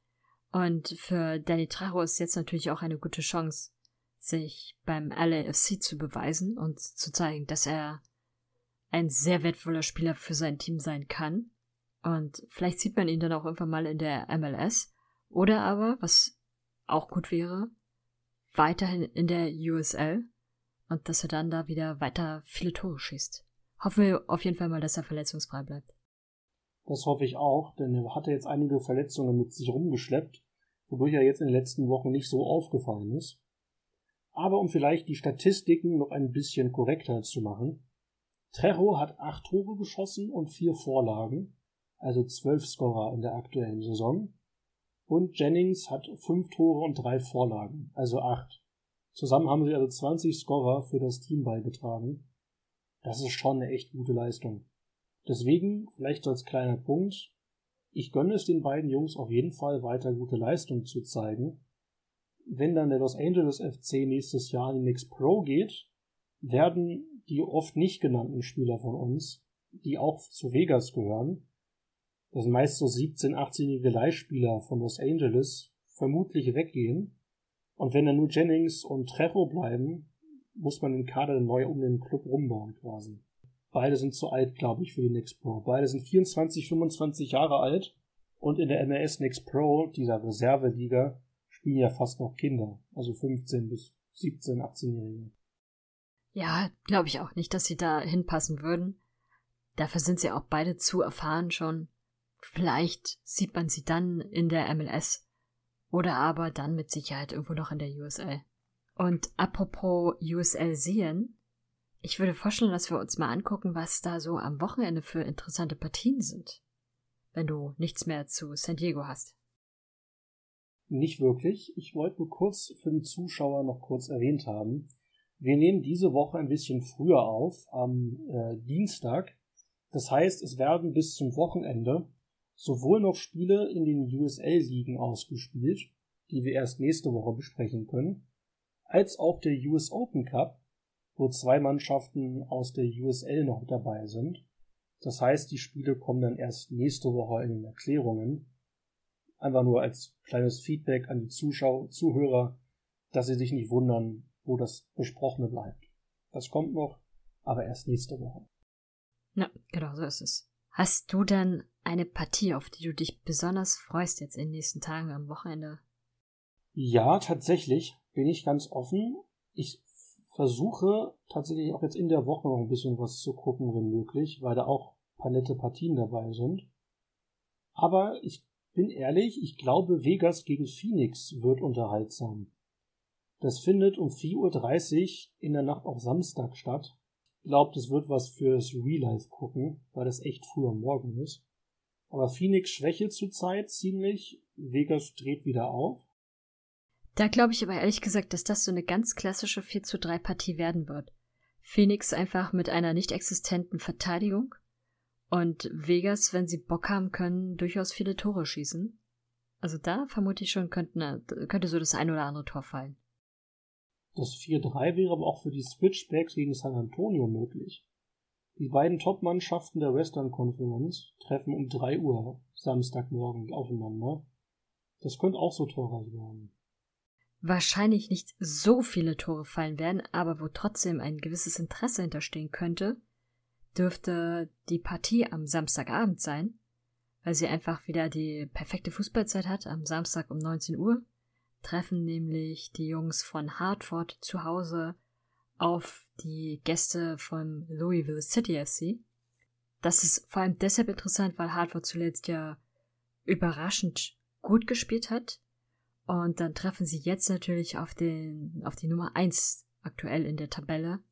Und für Danny Trejo ist jetzt natürlich auch eine gute Chance, sich beim LAFC zu beweisen und zu zeigen, dass er ein sehr wertvoller Spieler für sein Team sein kann. Und vielleicht sieht man ihn dann auch irgendwann mal in der MLS. Oder aber, was auch gut wäre, weiterhin in der USL und dass er dann da wieder weiter viele Tore schießt. Hoffen wir auf jeden Fall mal, dass er verletzungsfrei bleibt. Das hoffe ich auch, denn er hatte jetzt einige Verletzungen mit sich rumgeschleppt, wodurch er jetzt in den letzten Wochen nicht so aufgefallen ist. Aber um vielleicht die Statistiken noch ein bisschen korrekter zu machen, Trejo hat acht Tore geschossen und vier Vorlagen, also zwölf Scorer in der aktuellen Saison. Und Jennings hat fünf Tore und drei Vorlagen, also acht. Zusammen haben sie also 20 Scorer für das Team beigetragen. Das ist schon eine echt gute Leistung. Deswegen, vielleicht als kleiner Punkt, ich gönne es den beiden Jungs auf jeden Fall weiter gute Leistung zu zeigen. Wenn dann der Los Angeles FC nächstes Jahr in die Next Pro geht, werden die oft nicht genannten Spieler von uns, die auch zu Vegas gehören, das sind meist so 17-, 18-jährige Leihspieler von Los Angeles, vermutlich weggehen. Und wenn dann nur Jennings und Trejo bleiben, muss man den Kader neu um den Club rumbauen quasi. Beide sind zu alt, glaube ich, für die Next Pro. Beide sind 24, 25 Jahre alt und in der MLS Next Pro, dieser Reserveliga, spielen ja fast noch Kinder, also 15 bis 17, 18-Jährige. Ja, glaube ich auch nicht, dass sie da hinpassen würden. Dafür sind sie auch beide zu erfahren schon. Vielleicht sieht man sie dann in der MLS oder aber dann mit Sicherheit irgendwo noch in der USL. Und apropos USL sehen, ich würde vorstellen, dass wir uns mal angucken, was da so am Wochenende für interessante Partien sind. Wenn du nichts mehr zu San Diego hast. Nicht wirklich. Ich wollte nur kurz für die Zuschauer noch kurz erwähnt haben, Wir nehmen diese Woche ein bisschen früher auf, am äh, Dienstag. Das heißt, es werden bis zum Wochenende sowohl noch Spiele in den USL-Ligen ausgespielt, die wir erst nächste Woche besprechen können, als auch der US Open Cup, wo zwei Mannschaften aus der USL noch dabei sind. Das heißt, die Spiele kommen dann erst nächste Woche in den Erklärungen. Einfach nur als kleines Feedback an die Zuschauer, Zuhörer, dass sie sich nicht wundern, wo das Besprochene bleibt. Das kommt noch, aber erst nächste Woche. Na, genau so ist es. Hast du denn eine Partie, auf die du dich besonders freust jetzt in den nächsten Tagen am Wochenende? Ja, tatsächlich bin ich ganz offen. Ich versuche tatsächlich auch jetzt in der Woche noch ein bisschen was zu gucken, wenn möglich, weil da auch nette Partien dabei sind. Aber ich bin ehrlich, ich glaube, Vegas gegen Phoenix wird unterhaltsam. Das findet um 4.30 Uhr in der Nacht auf Samstag statt. Ich glaube, das wird was fürs Real Life gucken, weil das echt früh am Morgen ist. Aber Phoenix schwächelt zurzeit ziemlich. Vegas dreht wieder auf. Da glaube ich aber ehrlich gesagt, dass das so eine ganz klassische 4 zu 3 Partie werden wird. Phoenix einfach mit einer nicht existenten Verteidigung und Vegas, wenn sie Bock haben können, durchaus viele Tore schießen. Also da vermute ich schon, könnte, könnte so das ein oder andere Tor fallen. Das 4-3 wäre aber auch für die Switchbacks gegen San Antonio möglich. Die beiden Top-Mannschaften der Western Conference treffen um 3 Uhr Samstagmorgen aufeinander. Das könnte auch so torreich werden. Wahrscheinlich nicht so viele Tore fallen werden, aber wo trotzdem ein gewisses Interesse hinterstehen könnte, dürfte die Partie am Samstagabend sein, weil sie einfach wieder die perfekte Fußballzeit hat am Samstag um 19 Uhr treffen nämlich die Jungs von Hartford zu Hause auf die Gäste von Louisville City FC. Das ist vor allem deshalb interessant, weil Hartford zuletzt ja überraschend gut gespielt hat. Und dann treffen sie jetzt natürlich auf den, auf die Nummer eins aktuell in der Tabelle.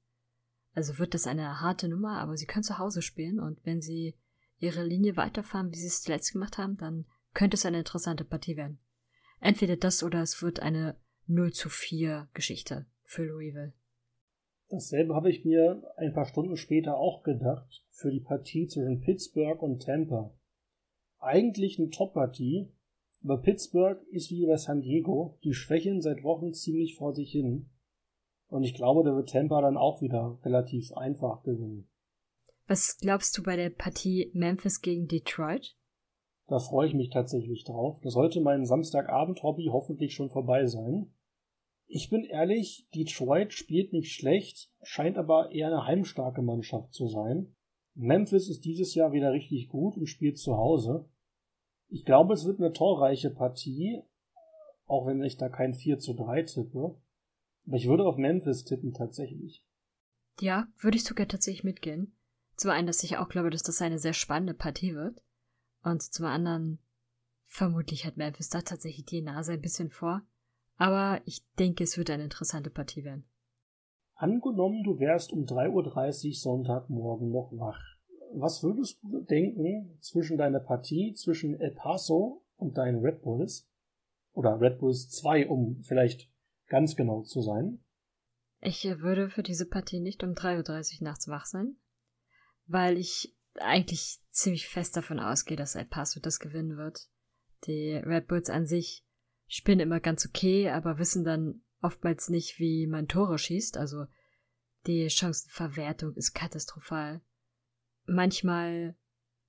Also wird das eine harte Nummer, aber sie können zu Hause spielen und wenn sie ihre Linie weiterfahren, wie sie es zuletzt gemacht haben, dann könnte es eine interessante Partie werden. Entweder das oder es wird eine 0 zu 4 Geschichte für Louisville. Dasselbe habe ich mir ein paar Stunden später auch gedacht für die Partie zwischen Pittsburgh und Tampa. Eigentlich eine Top-Partie, aber Pittsburgh ist wie bei San Diego, die schwächeln seit Wochen ziemlich vor sich hin. Und ich glaube, da wird Tampa dann auch wieder relativ einfach gewinnen. Was glaubst du bei der Partie Memphis gegen Detroit? Da freue ich mich tatsächlich drauf. Da sollte mein Samstagabend-Hobby hoffentlich schon vorbei sein. Ich bin ehrlich, Detroit spielt nicht schlecht, scheint aber eher eine heimstarke Mannschaft zu sein. Memphis ist dieses Jahr wieder richtig gut und spielt zu Hause. Ich glaube, es wird eine torreiche Partie, auch wenn ich da kein 4 zu 3 tippe. Aber ich würde auf Memphis tippen tatsächlich. Ja, würde ich sogar tatsächlich mitgehen. Zum einen, dass ich auch glaube, dass das eine sehr spannende Partie wird. Und zum anderen, vermutlich hat Memphis da tatsächlich die Nase ein bisschen vor. Aber ich denke, es wird eine interessante Partie werden. Angenommen, du wärst um 3.30 Uhr Sonntagmorgen noch wach. Was würdest du denken zwischen deiner Partie, zwischen El Paso und deinen Red Bulls? Oder Red Bulls 2, um vielleicht ganz genau zu sein? Ich würde für diese Partie nicht um 3.30 Uhr nachts wach sein, weil ich eigentlich ziemlich fest davon ausgehe, dass El Paso das gewinnen wird. Die Red Bulls an sich spielen immer ganz okay, aber wissen dann oftmals nicht, wie man Tore schießt. Also die Chancenverwertung ist katastrophal. Manchmal,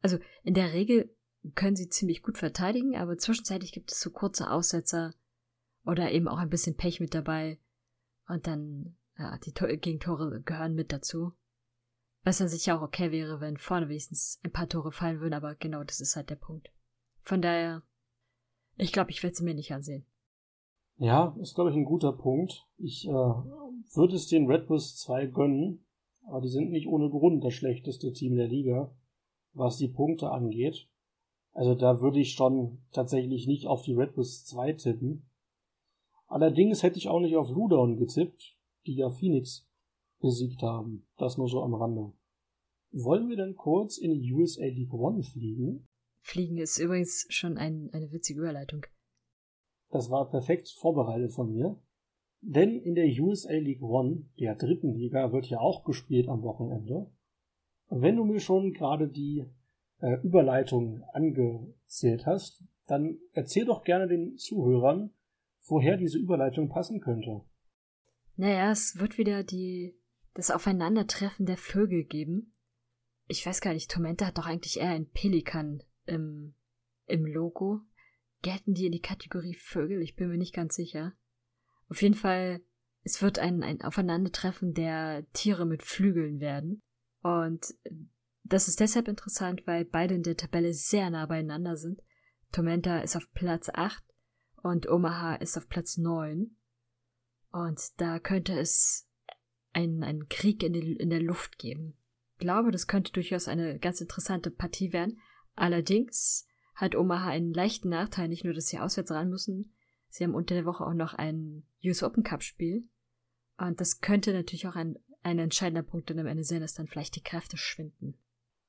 also in der Regel können sie ziemlich gut verteidigen, aber zwischenzeitlich gibt es so kurze Aussetzer oder eben auch ein bisschen Pech mit dabei. Und dann, ja, die Gegentore gehören mit dazu. Was dann sicher auch okay wäre, wenn vorne wenigstens ein paar Tore fallen würden, aber genau das ist halt der Punkt. Von daher, ich glaube, ich werde sie mir nicht ansehen. Ja, ist, glaube ich, ein guter Punkt. Ich äh, würde es den Red Bulls 2 gönnen, aber die sind nicht ohne Grund das schlechteste Team der Liga, was die Punkte angeht. Also da würde ich schon tatsächlich nicht auf die Red Bulls 2 tippen. Allerdings hätte ich auch nicht auf Ludown getippt, die ja Phoenix besiegt haben. Das nur so am Rande. Wollen wir dann kurz in die USA League One fliegen? Fliegen ist übrigens schon ein, eine witzige Überleitung. Das war perfekt vorbereitet von mir. Denn in der USA League One, der dritten Liga, wird ja auch gespielt am Wochenende. Wenn du mir schon gerade die äh, Überleitung angezählt hast, dann erzähl doch gerne den Zuhörern, woher diese Überleitung passen könnte. Naja, es wird wieder die, das Aufeinandertreffen der Vögel geben. Ich weiß gar nicht, Tormenta hat doch eigentlich eher ein Pelikan im, im Logo. Gelten die in die Kategorie Vögel? Ich bin mir nicht ganz sicher. Auf jeden Fall, es wird ein, ein Aufeinandertreffen der Tiere mit Flügeln werden. Und das ist deshalb interessant, weil beide in der Tabelle sehr nah beieinander sind. Tormenta ist auf Platz 8 und Omaha ist auf Platz 9. Und da könnte es einen, einen Krieg in, die, in der Luft geben. Ich glaube, das könnte durchaus eine ganz interessante Partie werden. Allerdings hat Omaha einen leichten Nachteil, nicht nur, dass sie auswärts ran müssen, sie haben unter der Woche auch noch ein US Open Cup Spiel. Und das könnte natürlich auch ein, ein entscheidender Punkt dann am Ende sein, dass dann vielleicht die Kräfte schwinden.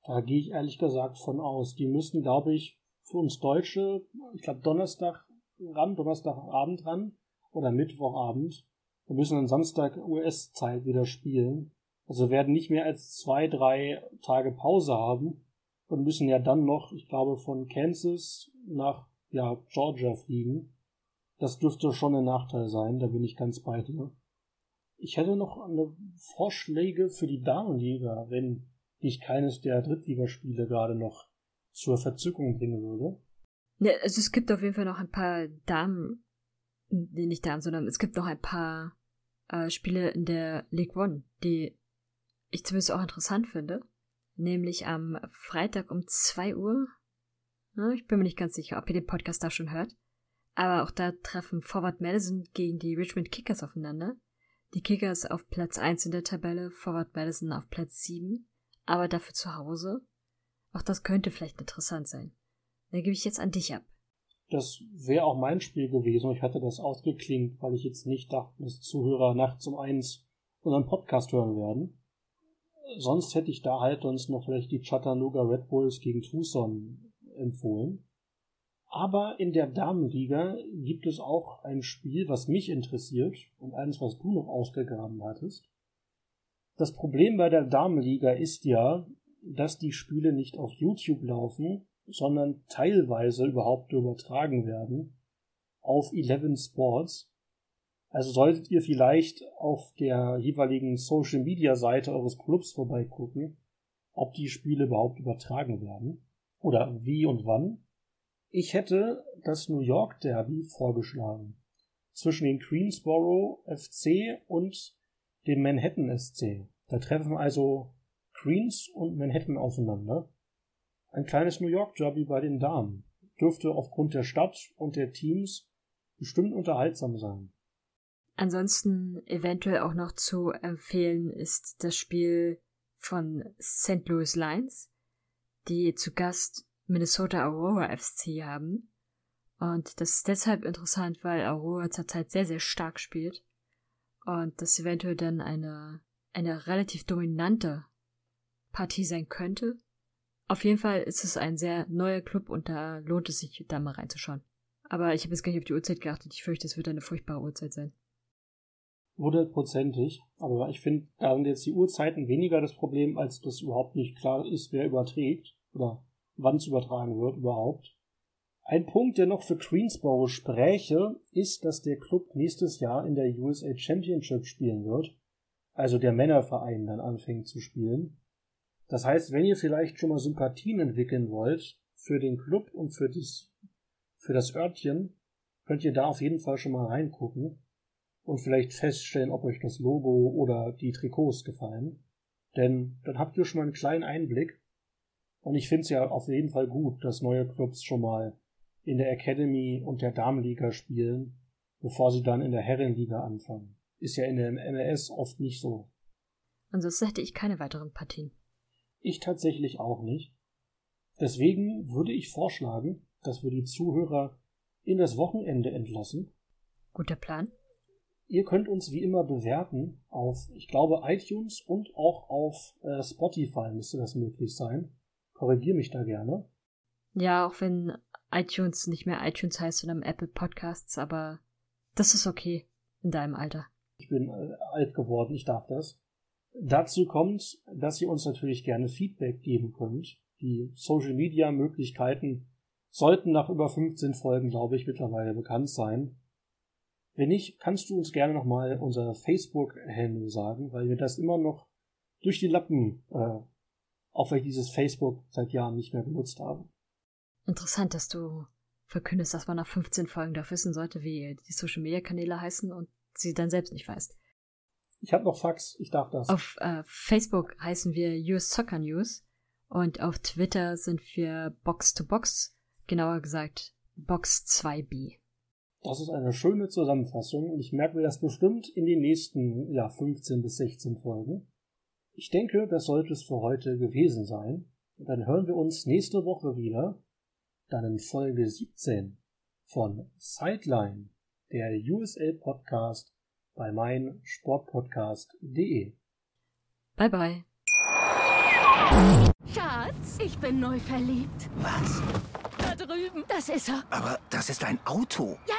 Da gehe ich ehrlich gesagt von aus. Die müssen, glaube ich, für uns Deutsche, ich glaube Donnerstag ran, Donnerstagabend ran oder Mittwochabend. Wir müssen dann Samstag US-Zeit wieder spielen. Also werden nicht mehr als zwei, drei Tage Pause haben und müssen ja dann noch, ich glaube, von Kansas nach ja, Georgia fliegen. Das dürfte schon ein Nachteil sein, da bin ich ganz bei dir. Ich hätte noch eine Vorschläge für die Damenliga, wenn ich keines der Drittligaspiele gerade noch zur Verzückung bringen würde. Ja, also es gibt auf jeden Fall noch ein paar Damen, nee, nicht Damen, sondern es gibt noch ein paar äh, Spiele in der League One, die ich zumindest auch interessant finde. Nämlich am Freitag um 2 Uhr. Ja, ich bin mir nicht ganz sicher, ob ihr den Podcast da schon hört. Aber auch da treffen Forward Madison gegen die Richmond Kickers aufeinander. Die Kickers auf Platz 1 in der Tabelle, Forward Madison auf Platz 7, aber dafür zu Hause. Auch das könnte vielleicht interessant sein. Dann gebe ich jetzt an dich ab. Das wäre auch mein Spiel gewesen. Ich hatte das ausgeklingt, weil ich jetzt nicht dachte, dass Zuhörer nachts um eins unseren Podcast hören werden. Sonst hätte ich da halt uns noch vielleicht die Chattanooga Red Bulls gegen Tucson empfohlen. Aber in der Damenliga gibt es auch ein Spiel, was mich interessiert und eines, was du noch ausgegraben hattest. Das Problem bei der Damenliga ist ja, dass die Spiele nicht auf YouTube laufen, sondern teilweise überhaupt übertragen werden auf Eleven Sports. Also solltet ihr vielleicht auf der jeweiligen Social Media Seite eures Clubs vorbeigucken, ob die Spiele überhaupt übertragen werden oder wie und wann. Ich hätte das New York Derby vorgeschlagen zwischen den Queensboro FC und dem Manhattan SC. Da treffen also Queens und Manhattan aufeinander. Ein kleines New York Derby bei den Damen dürfte aufgrund der Stadt und der Teams bestimmt unterhaltsam sein. Ansonsten eventuell auch noch zu empfehlen ist das Spiel von St. Louis Lions, die zu Gast Minnesota Aurora FC haben. Und das ist deshalb interessant, weil Aurora zurzeit sehr, sehr stark spielt. Und das eventuell dann eine, eine relativ dominante Partie sein könnte. Auf jeden Fall ist es ein sehr neuer Club und da lohnt es sich, da mal reinzuschauen. Aber ich habe jetzt gar nicht auf die Uhrzeit geachtet. Ich fürchte, es wird eine furchtbare Uhrzeit sein. Hundertprozentig. Aber ich finde, da sind jetzt die Uhrzeiten weniger das Problem, als dass überhaupt nicht klar ist, wer überträgt oder wann es übertragen wird überhaupt. Ein Punkt, der noch für Queensboro spräche, ist, dass der Club nächstes Jahr in der USA Championship spielen wird. Also der Männerverein dann anfängt zu spielen. Das heißt, wenn ihr vielleicht schon mal Sympathien entwickeln wollt für den Club und für, dies, für das Örtchen, könnt ihr da auf jeden Fall schon mal reingucken und vielleicht feststellen, ob euch das Logo oder die Trikots gefallen. Denn dann habt ihr schon mal einen kleinen Einblick. Und ich finde es ja auf jeden Fall gut, dass neue Clubs schon mal in der Academy und der Damenliga spielen, bevor sie dann in der Herrenliga anfangen. Ist ja in der MLS oft nicht so. Ansonsten hätte ich keine weiteren Partien. Ich tatsächlich auch nicht. Deswegen würde ich vorschlagen, dass wir die Zuhörer in das Wochenende entlassen. Guter Plan. Ihr könnt uns wie immer bewerten auf, ich glaube, iTunes und auch auf äh, Spotify müsste das möglich sein. Korrigier mich da gerne. Ja, auch wenn iTunes nicht mehr iTunes heißt, sondern Apple Podcasts, aber das ist okay. in deinem Alter. Ich bin äh, alt geworden, ich darf das. Dazu kommt, dass ihr uns natürlich gerne Feedback geben könnt. Die Social Media Möglichkeiten sollten nach über 15 Folgen, glaube ich, mittlerweile bekannt sein. Wenn nicht, kannst du uns gerne nochmal unser Facebook-Handle sagen, weil wir das immer noch durch die Lappen, äh, auch weil ich dieses Facebook seit Jahren nicht mehr benutzt habe. Interessant, dass du verkündest, dass man nach 15 Folgen da wissen sollte, wie die Social Media Kanäle heißen und sie dann selbst nicht weißt. Ich habe noch Fax, ich darf das. Auf äh, Facebook heißen wir US Soccer News und auf Twitter sind wir Box to Box, genauer gesagt Box 2B. Das ist eine schöne Zusammenfassung und ich merke mir das bestimmt in den nächsten ja, 15 bis 16 Folgen. Ich denke, das sollte es für heute gewesen sein. Und dann hören wir uns nächste Woche wieder, dann in Folge 17 von Sideline, der USL Podcast bei meinsportpodcast.de. Bye bye. Schatz, ich bin neu verliebt. Was? Da drüben. Das ist er. Aber das ist ein Auto. Ja.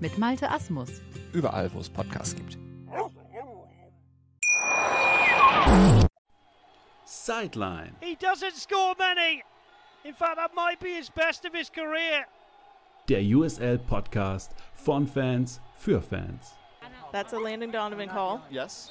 mit Malte Asmus. Überall, wo es Podcasts gibt. Sideline. He doesn't score many. In fact, that might be his best of his career. Der USL Podcast von Fans für Fans. That's a Landon Donovan call. Yes.